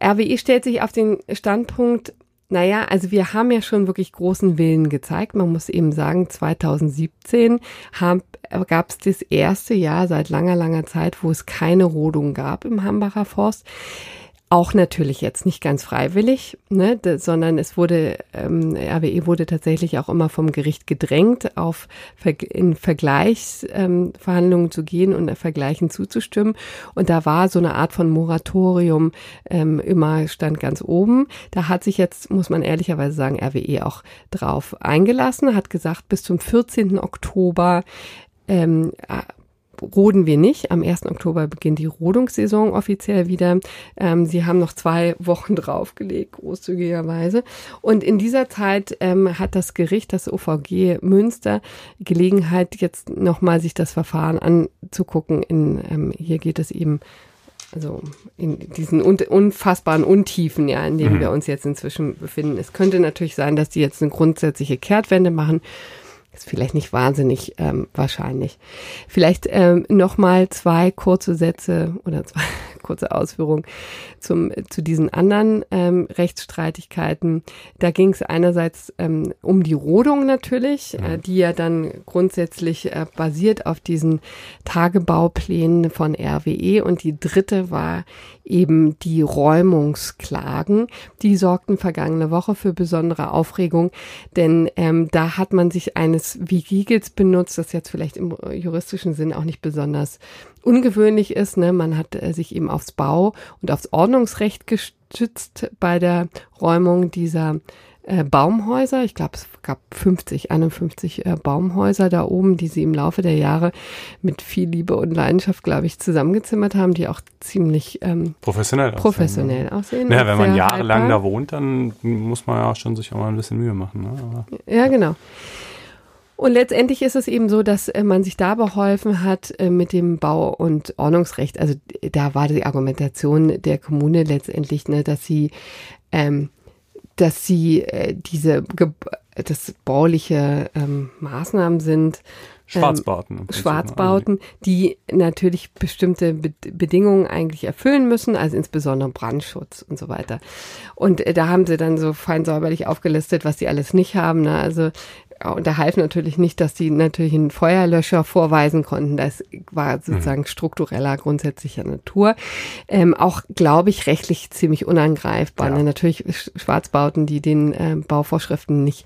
Ja. RWE stellt sich auf den Standpunkt, naja, also wir haben ja schon wirklich großen Willen gezeigt. Man muss eben sagen, 2017 gab es das erste Jahr seit langer, langer Zeit, wo es keine Rodung gab im Hambacher Forst. Auch natürlich jetzt nicht ganz freiwillig, ne, sondern es wurde, ähm, RWE wurde tatsächlich auch immer vom Gericht gedrängt, auf in Vergleichsverhandlungen ähm, zu gehen und Vergleichen zuzustimmen. Und da war so eine Art von Moratorium ähm, immer stand ganz oben. Da hat sich jetzt, muss man ehrlicherweise sagen, RWE auch drauf eingelassen, hat gesagt, bis zum 14. Oktober ähm, roden wir nicht. Am 1. Oktober beginnt die Rodungssaison offiziell wieder. Ähm, sie haben noch zwei Wochen draufgelegt, großzügigerweise. Und in dieser Zeit ähm, hat das Gericht, das OVG Münster, Gelegenheit, jetzt nochmal sich das Verfahren anzugucken. In, ähm, hier geht es eben also in diesen un unfassbaren Untiefen, ja, in denen Mhm. wir uns jetzt inzwischen befinden. Es könnte natürlich sein, dass die jetzt eine grundsätzliche Kehrtwende machen. Ist vielleicht nicht wahnsinnig ähm, wahrscheinlich. Vielleicht ähm, noch mal zwei kurze Sätze oder zwei kurze Ausführungen zum zu diesen anderen ähm, Rechtsstreitigkeiten. Da ging es einerseits ähm, um die Rodung natürlich, äh, die ja dann grundsätzlich äh, basiert auf diesen Tagebauplänen von RWE und die dritte war eben die Räumungsklagen. Die sorgten vergangene Woche für besondere Aufregung, denn ähm, da hat man sich eines Vehikels benutzt, das jetzt vielleicht im juristischen Sinn auch nicht besonders ungewöhnlich ist. Ne? Man hat äh, sich eben aufs Bau und aufs Ordnungsrecht gestützt bei der Räumung dieser äh, Baumhäuser. Ich glaube, es gab 50, 51 äh, Baumhäuser da oben, die sie im Laufe der Jahre mit viel Liebe und Leidenschaft, glaube ich, zusammengezimmert haben, die auch ziemlich ähm, professionell. aussehen, professionell ne? aussehen. Naja, wenn man jahrelang haltbar. da wohnt, dann muss man ja schon sich auch mal ein bisschen Mühe machen. Ne? Ja, genau. Und letztendlich ist es eben so, dass äh, man sich da beholfen hat äh, mit dem Bau- und Ordnungsrecht. Also d- da war die Argumentation der Kommune letztendlich, ne, dass sie, ähm, dass sie äh, diese das bauliche ähm, Maßnahmen sind, Schwarzbauten. im Prinzip, ne? Schwarzbauten, die natürlich bestimmte Be Bedingungen eigentlich erfüllen müssen, also insbesondere Brandschutz und so weiter. Und äh, da haben sie dann so fein säuberlich aufgelistet, was die alles nicht haben. Ne? Also da half natürlich nicht, dass die natürlich einen Feuerlöscher vorweisen konnten. Das war sozusagen struktureller, grundsätzlicher Natur. Ähm, auch, glaube ich, rechtlich ziemlich unangreifbar. Ja. Ne? Natürlich Sch- Schwarzbauten, die den äh, Bauvorschriften nicht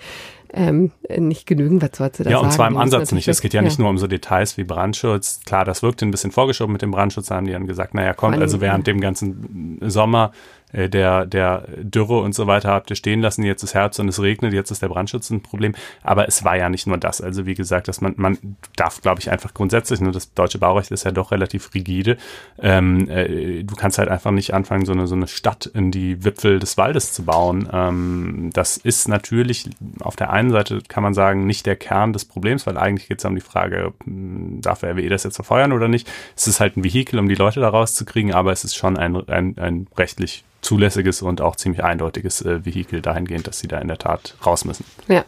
ähm, nicht genügen, was sollst du da Ja, sagen? und zwar im Die Ansatz nicht. Es geht ja weg- nicht nur um so Details wie Brandschutz. Klar, das wirkte ein bisschen vorgeschoben mit dem Brandschutz. Haben die dann gesagt, naja, kommt, also während dem ganzen Sommer äh, der, der Dürre und so weiter habt ihr stehen lassen. Jetzt ist Herbst und es regnet. Jetzt ist der Brandschutz ein Problem. Aber es war ja nicht nur das. Also wie gesagt, dass man, man darf, glaube ich, einfach grundsätzlich, nur das deutsche Baurecht ist ja doch relativ rigide. Ähm, äh, du kannst halt einfach nicht anfangen, so eine, so eine Stadt in die Wipfel des Waldes zu bauen. Ähm, das ist natürlich auf der einen Seite kann man sagen, nicht der Kern des Problems, weil eigentlich geht es um die Frage, mh, darf RWE das jetzt verfeuern oder nicht? Es ist halt ein Vehikel, um die Leute da rauszukriegen, aber es ist schon ein, ein, ein rechtlich zulässiges und auch ziemlich eindeutiges äh, Vehikel dahingehend, dass sie da in der Tat raus müssen. Ja.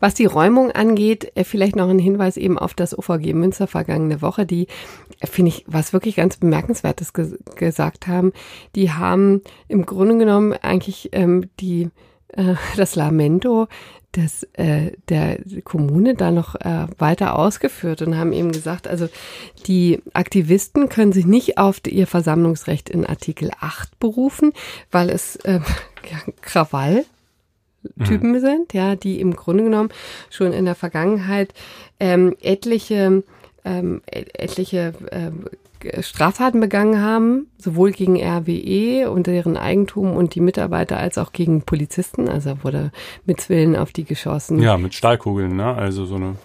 Was die Räumung angeht, äh, vielleicht noch ein Hinweis eben auf das OVG Münster vergangene Woche, die, äh, finde ich, was wirklich ganz Bemerkenswertes ges gesagt haben. Die haben im Grunde genommen eigentlich ähm, die, äh, das Lamento des, äh, der Kommune da noch äh, weiter ausgeführt und haben eben gesagt, also die Aktivisten können sich nicht auf ihr Versammlungsrecht in Artikel 8 berufen, weil es äh, *laughs* ja, Krawall Typen mhm. sind, ja, die im Grunde genommen schon in der Vergangenheit ähm, etliche ähm, etliche äh, Straftaten begangen haben, sowohl gegen RWE und deren Eigentum und die Mitarbeiter als auch gegen Polizisten. Also wurde mit Zwillen auf die geschossen. Ja, mit Stahlkugeln, ne? Also so eine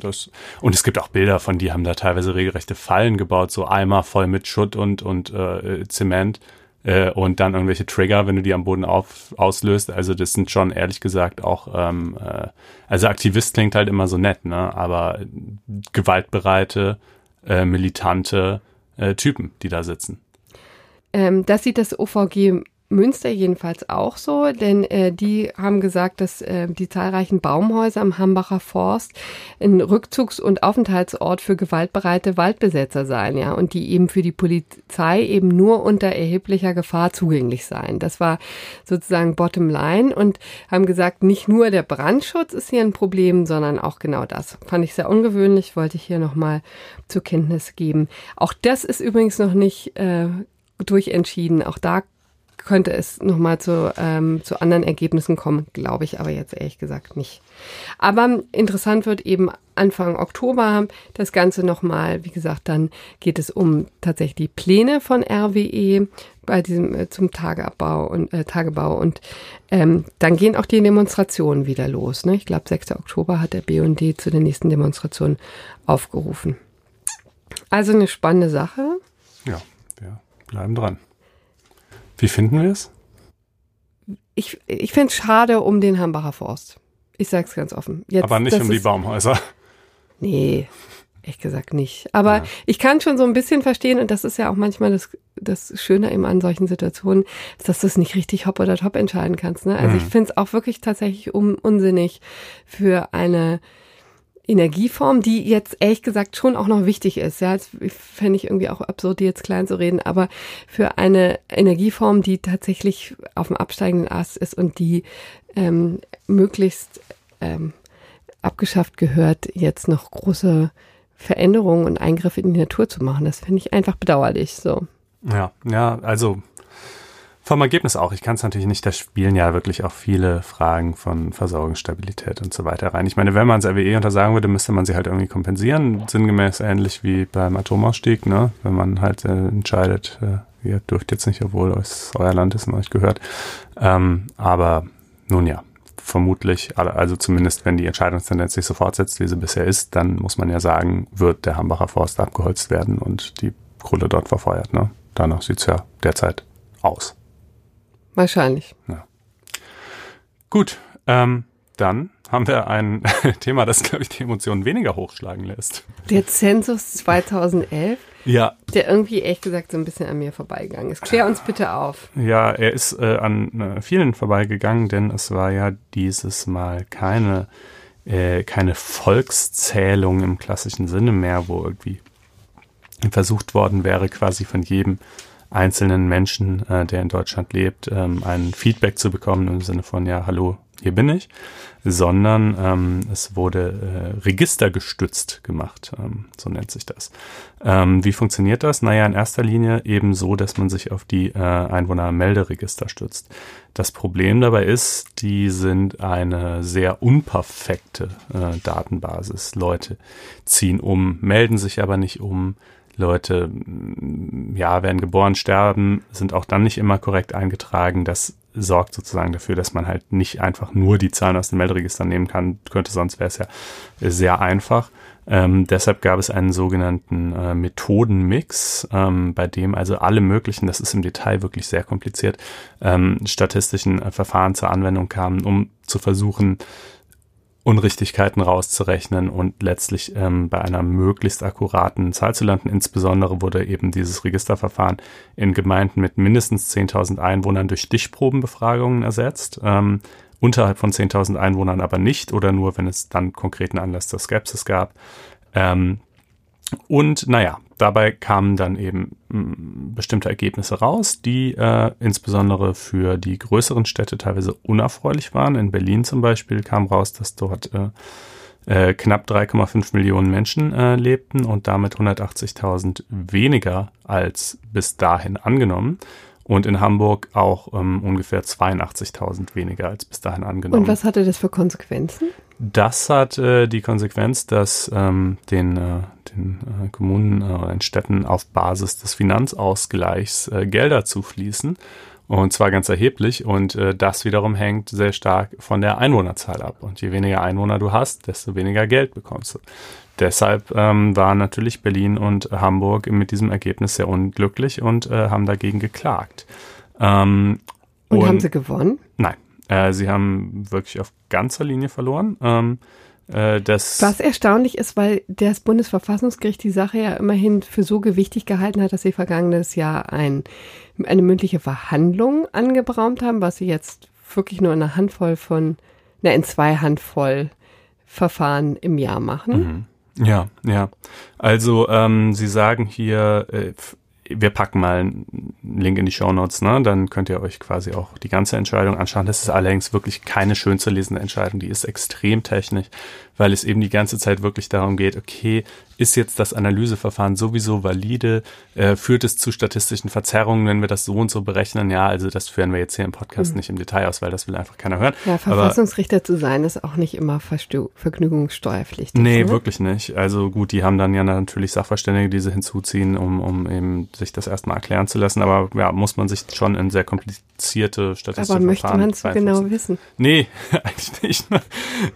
das, und es gibt auch Bilder von, die haben da teilweise regelrechte Fallen gebaut, so Eimer voll mit Schutt und, und äh, Zement äh, und dann irgendwelche Trigger, wenn du die am Boden auf, auslöst. Also das sind schon ehrlich gesagt auch, ähm, äh, also Aktivist klingt halt immer so nett, ne? Aber gewaltbereite, äh, militante äh, Typen, die da sitzen. Ähm, das sieht das OVG Münster jedenfalls auch so, denn äh, die haben gesagt, dass äh, die zahlreichen Baumhäuser am Hambacher Forst ein Rückzugs- und Aufenthaltsort für gewaltbereite Waldbesetzer seien, ja, und die eben für die Polizei eben nur unter erheblicher Gefahr zugänglich seien. Das war sozusagen Bottom Line und haben gesagt, nicht nur der Brandschutz ist hier ein Problem, sondern auch genau das. Fand ich sehr ungewöhnlich, wollte ich hier nochmal zur Kenntnis geben. Auch das ist übrigens noch nicht äh, durchentschieden. Auch da könnte es nochmal zu, ähm, zu anderen Ergebnissen kommen, glaube ich aber jetzt ehrlich gesagt nicht. Aber interessant wird eben Anfang Oktober das Ganze nochmal, wie gesagt, dann geht es um tatsächlich die Pläne von RWE bei diesem äh, zum Tageabbau und äh, Tagebau und ähm, dann gehen auch die Demonstrationen wieder los. Ne? Ich glaube, 6. Oktober hat der BND zu der nächsten Demonstration aufgerufen. Also eine spannende Sache. Ja, wir bleiben dran. Wie finden wir es? Ich, ich finde es schade um den Hambacher Forst. Ich sage es ganz offen. Jetzt, Aber nicht um die Baumhäuser. Nee, ehrlich gesagt nicht. Aber ja. ich kann schon so ein bisschen verstehen, und das ist ja auch manchmal das, das Schöne eben an solchen Situationen, dass du es nicht richtig hopp oder top entscheiden kannst. Ne? Also mhm. ich finde es auch wirklich tatsächlich un unsinnig für eine Energieform, die jetzt ehrlich gesagt schon auch noch wichtig ist. Ja, das fände ich irgendwie auch absurd, die jetzt klein zu reden, aber für eine Energieform, die tatsächlich auf dem absteigenden Ast ist und die ähm, möglichst ähm, abgeschafft gehört, jetzt noch große Veränderungen und Eingriffe in die Natur zu machen. Das finde ich einfach bedauerlich. So. Ja, ja, also vom Ergebnis auch. Ich kann es natürlich nicht, da spielen ja wirklich auch viele Fragen von Versorgungsstabilität und so weiter rein. Ich meine, wenn man es RWE untersagen würde, müsste man sie halt irgendwie kompensieren, sinngemäß ähnlich wie beim Atomausstieg, ne? Wenn man halt äh, entscheidet, äh, ihr dürft jetzt nicht, obwohl es euer Land ist und euch gehört. Ähm, aber nun ja, vermutlich, also zumindest wenn die Entscheidungstendenz sich so fortsetzt, wie sie bisher ist, dann muss man ja sagen, wird der Hambacher Forst abgeholzt werden und die Kohle dort verfeuert. Ne? Danach sieht's ja derzeit aus. Wahrscheinlich. Ja. Gut, ähm, dann haben wir ein *laughs* Thema, das, glaube ich, die Emotionen weniger hochschlagen lässt. Der Zensus 2011. Ja. Der irgendwie, ehrlich gesagt, so ein bisschen an mir vorbeigegangen ist. Klär uns bitte auf. Ja, er ist äh, an äh, vielen vorbeigegangen, denn es war ja dieses Mal keine, äh, keine Volkszählung im klassischen Sinne mehr, wo irgendwie versucht worden wäre, quasi von jedem einzelnen Menschen, äh, der in Deutschland lebt, ähm, ein Feedback zu bekommen im Sinne von, ja, hallo, hier bin ich, sondern ähm, es wurde äh, registergestützt gemacht, ähm, so nennt sich das. Ähm, wie funktioniert das? Naja, in erster Linie eben so, dass man sich auf die äh, Einwohnermelderegister stützt. Das Problem dabei ist, die sind eine sehr unperfekte äh, Datenbasis. Leute ziehen um, melden sich aber nicht um, Leute, mm, ja, werden geboren, sterben, sind auch dann nicht immer korrekt eingetragen. Das sorgt sozusagen dafür, dass man halt nicht einfach nur die Zahlen aus den Meldregistern nehmen kann, könnte, sonst wäre es ja sehr einfach. Ähm, deshalb gab es einen sogenannten äh, Methodenmix, ähm, bei dem also alle möglichen, das ist im Detail wirklich sehr kompliziert, ähm, statistischen äh, Verfahren zur Anwendung kamen, um zu versuchen, Unrichtigkeiten rauszurechnen und letztlich ähm, bei einer möglichst akkuraten Zahl zu landen. Insbesondere wurde eben dieses Registerverfahren in Gemeinden mit mindestens 10.000 Einwohnern durch Stichprobenbefragungen ersetzt. Ähm, unterhalb von 10.000 Einwohnern aber nicht oder nur, wenn es dann konkreten Anlass zur Skepsis gab. Ähm, und naja, dabei kamen dann eben mm, bestimmte Ergebnisse raus, die äh, insbesondere für die größeren Städte teilweise unerfreulich waren. In Berlin zum Beispiel kam raus, dass dort äh, äh, knapp 3,5 Millionen Menschen äh, lebten und damit 180.000 weniger als bis dahin angenommen. und in Hamburg auch ähm, ungefähr 82.000 weniger als bis dahin angenommen. Und was hatte das für Konsequenzen? Das hat äh, die Konsequenz, dass ähm, den, äh, den äh, Kommunen oder den Städten auf Basis des Finanzausgleichs äh, Gelder zufließen. Und zwar ganz erheblich. Und äh, das wiederum hängt sehr stark von der Einwohnerzahl ab. Und je weniger Einwohner du hast, desto weniger Geld bekommst du. Deshalb ähm, waren natürlich Berlin und Hamburg mit diesem Ergebnis sehr unglücklich und äh, haben dagegen geklagt. Ähm, und, und haben sie gewonnen? Nein. Äh, sie haben wirklich auf ganzer Linie verloren. Ähm, äh, das Was erstaunlich ist, weil das Bundesverfassungsgericht die Sache ja immerhin für so gewichtig gehalten hat, dass sie vergangenes Jahr ein, eine mündliche Verhandlung angebraumt haben, was sie jetzt wirklich nur in einer Handvoll von, na, in zwei Handvoll Verfahren im Jahr machen. Mhm. Ja, ja. Also ähm, Sie sagen hier, äh, wir packen mal einen Link in die Show Notes, ne? Dann könnt ihr euch quasi auch die ganze Entscheidung anschauen. Das ist allerdings wirklich keine schön zu lesende Entscheidung. Die ist extrem technisch weil es eben die ganze Zeit wirklich darum geht, okay, ist jetzt das Analyseverfahren sowieso valide? Äh, führt es zu statistischen Verzerrungen, wenn wir das so und so berechnen? Ja, also das führen wir jetzt hier im Podcast mhm. nicht im Detail aus, weil das will einfach keiner hören. Ja, Verfassungsrichter Aber, zu sein ist auch nicht immer Verstö vergnügungssteuerpflichtig. Nee, ne? wirklich nicht. Also gut, die haben dann ja natürlich Sachverständige, die sie hinzuziehen, um, um eben sich das erstmal erklären zu lassen. Aber ja, muss man sich schon in sehr komplizierte statistische Aber möchte man es genau wissen? Nee, *laughs* eigentlich nicht.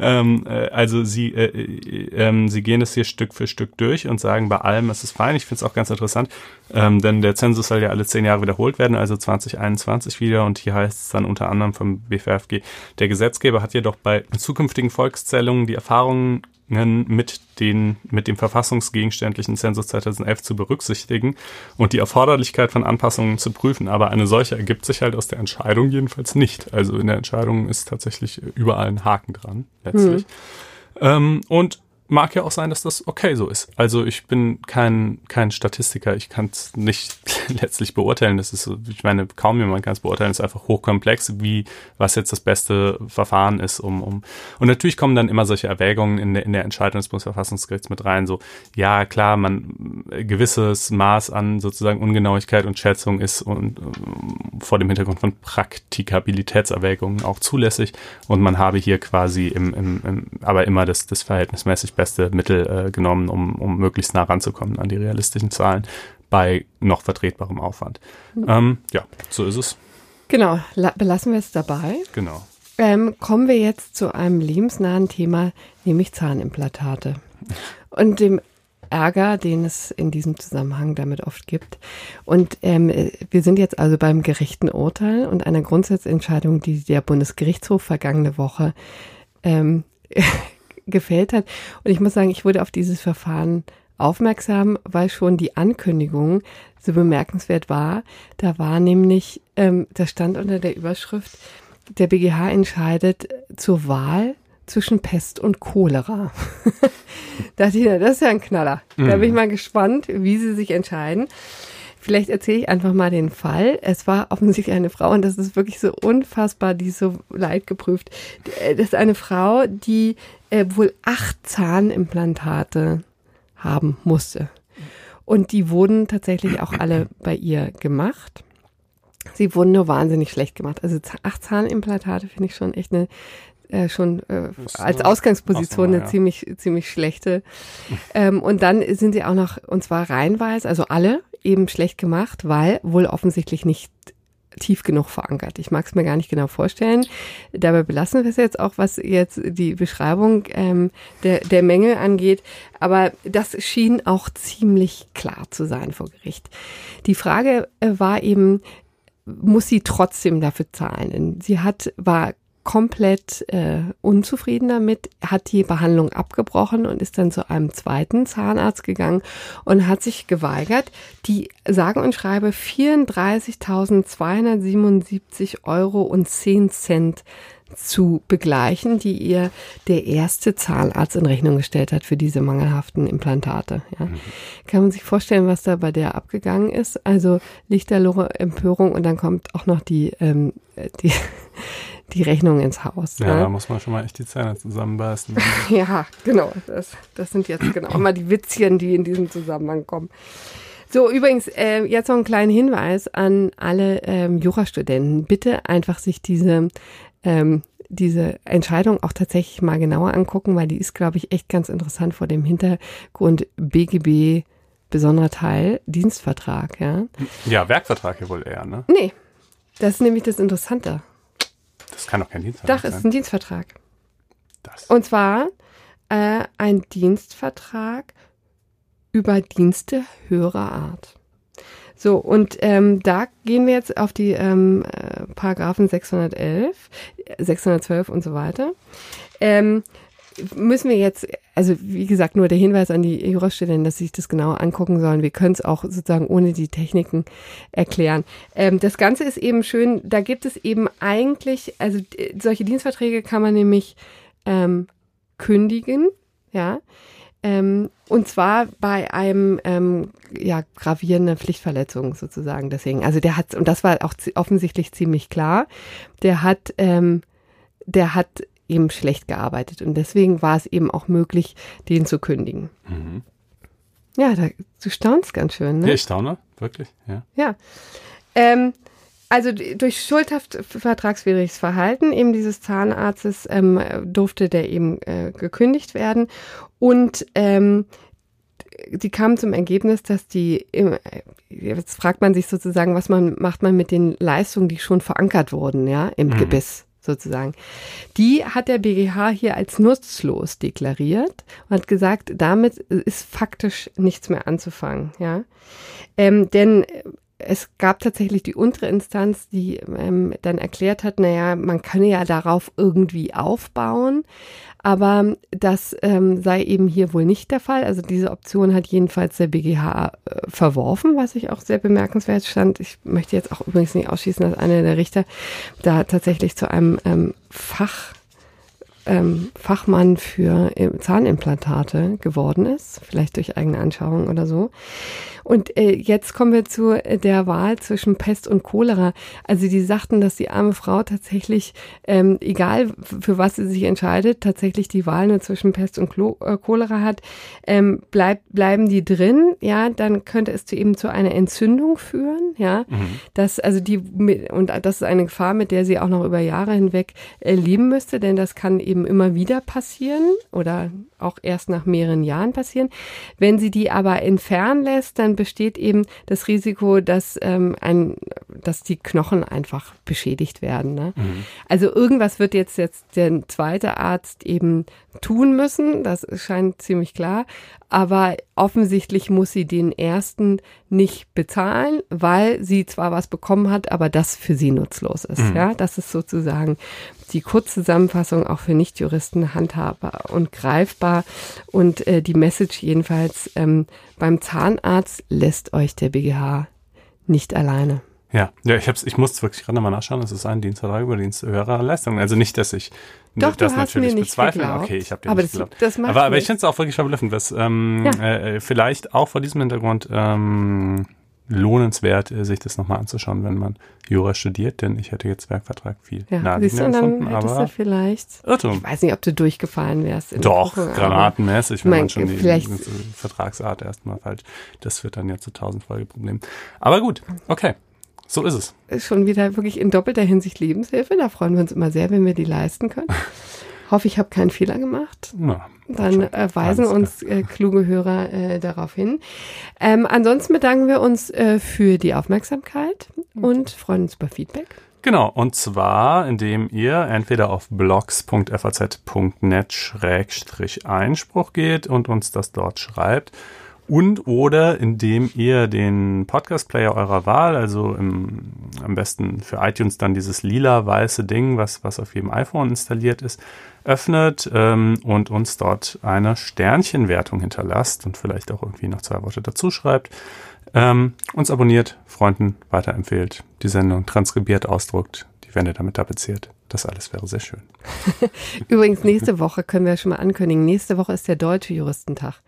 Ähm, äh, also sie, äh, äh, ähm, sie gehen das hier Stück für Stück durch und sagen, bei allem ist es fein. Ich finde es auch ganz interessant, ähm, denn der Zensus soll ja alle zehn Jahre wiederholt werden, also 2021 wieder. Und hier heißt es dann unter anderem vom BVFG, der Gesetzgeber hat jedoch bei zukünftigen Volkszählungen die Erfahrungen mit, den, mit dem verfassungsgegenständlichen Zensus 2011 zu berücksichtigen und die Erforderlichkeit von Anpassungen zu prüfen. Aber eine solche ergibt sich halt aus der Entscheidung jedenfalls nicht. Also in der Entscheidung ist tatsächlich überall ein Haken dran, letztlich. Hm. Ähm, und mag ja auch sein, dass das okay so ist. Also ich bin kein, kein Statistiker, ich kann es nicht *laughs* letztlich beurteilen. Das ist ich meine, kaum jemand kann es beurteilen, es ist einfach hochkomplex, wie, was jetzt das beste Verfahren ist, um, um. Und natürlich kommen dann immer solche Erwägungen in der, in der Entscheidung des Bundesverfassungsgerichts mit rein, so, ja, klar, man, gewisses Maß an sozusagen Ungenauigkeit und Schätzung ist und um, vor dem Hintergrund von Praktikabilitätserwägungen auch zulässig und man habe hier quasi im, im, im aber immer das, das verhältnismäßig beste Mittel äh, genommen, um, um möglichst nah ranzukommen an die realistischen Zahlen bei noch vertretbarem Aufwand. Mhm. Ähm, ja, so ist es. Genau, belassen wir es dabei. Genau. Ähm, kommen wir jetzt zu einem lebensnahen Thema, nämlich Zahnimplantate. Und dem Ärger, den es in diesem Zusammenhang damit oft gibt. Und ähm, wir sind jetzt also beim gerechten Urteil und einer Grundsatzentscheidung, die der Bundesgerichtshof vergangene Woche ähm, gefällt hat. Und ich muss sagen, ich wurde auf dieses Verfahren aufmerksam, weil schon die Ankündigung so bemerkenswert war. Da war nämlich, ähm, da stand unter der Überschrift, der BGH entscheidet zur Wahl zwischen Pest und Cholera. *laughs* da dachte ich, das ist ja ein Knaller. Da bin ich mhm. mal gespannt, wie sie sich entscheiden. Vielleicht erzähle ich einfach mal den Fall. Es war offensichtlich eine Frau und das ist wirklich so unfassbar, die ist so leidgeprüft. Das ist eine Frau, die äh, wohl acht Zahnimplantate haben musste. Und die wurden tatsächlich auch alle *clears throat* bei ihr gemacht. Sie wurden nur wahnsinnig schlecht gemacht. Also acht Zahnimplantate finde ich schon echt eine äh, schon äh, als Ausgangsposition eine ja. ziemlich ziemlich schlechte. *laughs* Ähm, und dann sind sie auch noch und zwar reihenweise, also alle eben schlecht gemacht, weil wohl offensichtlich nicht tief genug verankert. Ich mag es mir gar nicht genau vorstellen. Dabei belassen wir es jetzt auch, was jetzt die Beschreibung ähm, der, der Mängel angeht. Aber das schien auch ziemlich klar zu sein vor Gericht. Die Frage äh, war eben, muss sie trotzdem dafür zahlen? Sie hat, war komplett äh, unzufrieden damit, hat die Behandlung abgebrochen und ist dann zu einem zweiten Zahnarzt gegangen und hat sich geweigert, die sagen und schreibe 34.277 Euro und 10 Cent zu begleichen, die ihr der erste Zahnarzt in Rechnung gestellt hat für diese mangelhaften Implantate. Ja. Mhm. Kann man sich vorstellen, was da bei der abgegangen ist? Also Lichterlohe, Empörung und dann kommt auch noch die, ähm, die die Rechnung ins Haus. Ja, ne? da muss man schon mal echt die Zähne zusammenbeißen. *laughs* ja, genau. Das, das sind jetzt genau immer die Witzchen, die in diesem Zusammenhang kommen. So, übrigens, äh, jetzt noch einen kleinen Hinweis an alle ähm, Jurastudenten. Bitte einfach sich diese, ähm, diese Entscheidung auch tatsächlich mal genauer angucken, weil die ist, glaube ich, echt ganz interessant vor dem Hintergrund BGB besonderer Teil, Dienstvertrag, ja. Ja, Werkvertrag ja wohl eher, ne? Nee, das ist nämlich das Interessante. Das kann doch kein Dienstvertrag Doch, sein. es ist ein Dienstvertrag. das. Und zwar äh, ein Dienstvertrag über Dienste höherer Art. So, und ähm, da gehen wir jetzt auf die ähm, äh, Paragraphen 611, 612 und so weiter. Ähm, müssen wir jetzt, also wie gesagt, nur der Hinweis an die Jurastudenten, dass sie sich das genauer angucken sollen. Wir können es auch sozusagen ohne die Techniken erklären. Ähm, das Ganze ist eben schön, da gibt es eben eigentlich, also solche Dienstverträge kann man nämlich ähm, kündigen, ja. Ähm, und zwar bei einem ähm, ja gravierende Pflichtverletzung sozusagen. Deswegen, also der hat und das war auch offensichtlich ziemlich klar. Der hat, ähm, der hat eben schlecht gearbeitet und deswegen war es eben auch möglich, den zu kündigen. Mhm. Ja, da, du staunst ganz schön, ne? Ja, ich staune, wirklich, ja. Ja. Ähm, also durch schuldhaft vertragswidriges Verhalten eben dieses Zahnarztes ähm, durfte der eben äh, gekündigt werden und ähm, die kamen zum Ergebnis, dass die, äh, jetzt fragt man sich sozusagen, was man macht man mit den Leistungen, die schon verankert wurden, ja, im Mhm. Gebiss sozusagen. Die hat der BGH hier als nutzlos deklariert und hat gesagt, damit ist faktisch nichts mehr anzufangen, ja. Ähm, denn es gab tatsächlich die untere Instanz, die ähm, dann erklärt hat, naja, man könne ja darauf irgendwie aufbauen, aber das ähm, sei eben hier wohl nicht der Fall. Also diese Option hat jedenfalls der BGH äh, verworfen, was ich auch sehr bemerkenswert stand. Ich möchte jetzt auch übrigens nicht ausschließen, dass einer der Richter da tatsächlich zu einem ähm, Fach ähm, Fachmann für äh, Zahnimplantate geworden ist, vielleicht durch eigene Anschauung oder so. Und äh, jetzt kommen wir zu äh, der Wahl zwischen Pest und Cholera. Also die sagten, dass die arme Frau tatsächlich, ähm, egal für was sie sich entscheidet, tatsächlich die Wahl nur zwischen Pest und Klo äh, Cholera hat. Ähm, bleibt, bleiben die drin, ja, dann könnte es zu eben zu einer Entzündung führen, ja. Das, also die, und das ist eine Gefahr, mit der sie auch noch über Jahre hinweg äh, leben müsste, denn das kann eben immer wieder passieren oder auch erst nach mehreren Jahren passieren. Wenn sie die aber entfernen lässt, dann besteht eben das Risiko, dass ähm, ein, dass die Knochen einfach beschädigt werden. Ne? Also irgendwas wird jetzt jetzt der zweite Arzt eben tun müssen. Das scheint ziemlich klar. Aber offensichtlich muss sie den ersten nicht bezahlen, weil sie zwar was bekommen hat, aber das für sie nutzlos ist. Ja, das ist sozusagen die Kurzzusammenfassung auch für Nichtjuristen handhabbar und greifbar. Und äh, die Message jedenfalls ähm, beim Zahnarzt lässt euch der BGH nicht alleine. Ja, ja, ich hab's, ich muss wirklich gerade mal nachschauen. Es ist ein Dienstvertrag über Dienst höherer Leistungen. Also nicht, dass ich Doch, das natürlich mir nicht bezweifle. geglaubt. Okay, ich habe dir Aber nicht das- geglaubt. das aber, aber ich finde es auch wirklich verblüffend, was ähm, Ja. äh, vielleicht auch vor diesem Hintergrund ähm, lohnenswert, äh, sich das nochmal anzuschauen, wenn man Jura studiert, denn ich hätte jetzt Werkvertrag viel Ja, naheliegender siehst du, und dann empfunden, hättest aber du vielleicht, Irrtum. ich weiß nicht, ob du durchgefallen wärst. Doch, Prüfung, granatenmäßig, wenn mein, man schon die, die Vertragsart erstmal falsch. Das wird dann ja zu tausend Folgeproblemen. Aber gut, okay. So ist es. ist schon wieder wirklich in doppelter Hinsicht Lebenshilfe. Da freuen wir uns immer sehr, wenn wir die leisten können. *laughs* Hoffe, ich habe keinen Fehler gemacht. Na, Dann äh, weisen uns äh, kluge Hörer äh, darauf hin. Ähm, ansonsten bedanken wir uns äh, für die Aufmerksamkeit und freuen uns über Feedback. Genau, und zwar, indem ihr entweder auf blogs.faz.net-einspruch geht und uns das dort schreibt und oder indem ihr den Podcast-Player eurer Wahl, also im, am besten für iTunes dann dieses lila-weiße Ding, was, was auf jedem iPhone installiert ist, öffnet ähm, und uns dort eine Sternchenwertung hinterlasst und vielleicht auch irgendwie noch zwei Worte dazu schreibt. Ähm, uns abonniert, Freunden weiterempfehlt, die Sendung transkribiert, ausdruckt, die Wände damit tapeziert. Das alles wäre sehr schön. *laughs* Übrigens, nächste Woche können wir schon mal ankündigen. Nächste Woche ist der Deutsche Juristentag.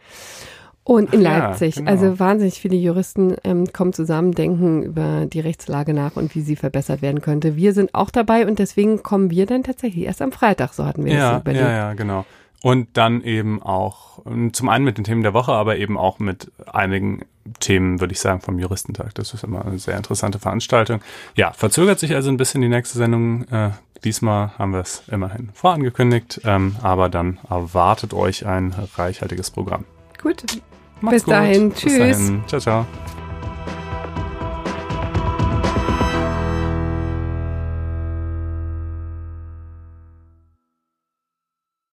Und in Ach ja, Leipzig. genau. Also wahnsinnig viele Juristen ähm, kommen zusammen, denken über die Rechtslage nach und wie sie verbessert werden könnte. Wir sind auch dabei und deswegen kommen wir dann tatsächlich erst am Freitag, so hatten wir Ja, das überlegt. ja, ja, genau. Und dann eben auch, ähm, zum einen mit den Themen der Woche, aber eben auch mit einigen Hauptthemen, würde ich sagen, vom Juristentag. Das ist immer eine sehr interessante Veranstaltung. Ja, verzögert sich also ein bisschen die nächste Sendung. Äh, diesmal haben wir es immerhin vorangekündigt, ähm, aber dann erwartet euch ein reichhaltiges Programm. Gut. Macht's Bis gut. dahin. Tschüss. Bis dahin. Ciao, ciao.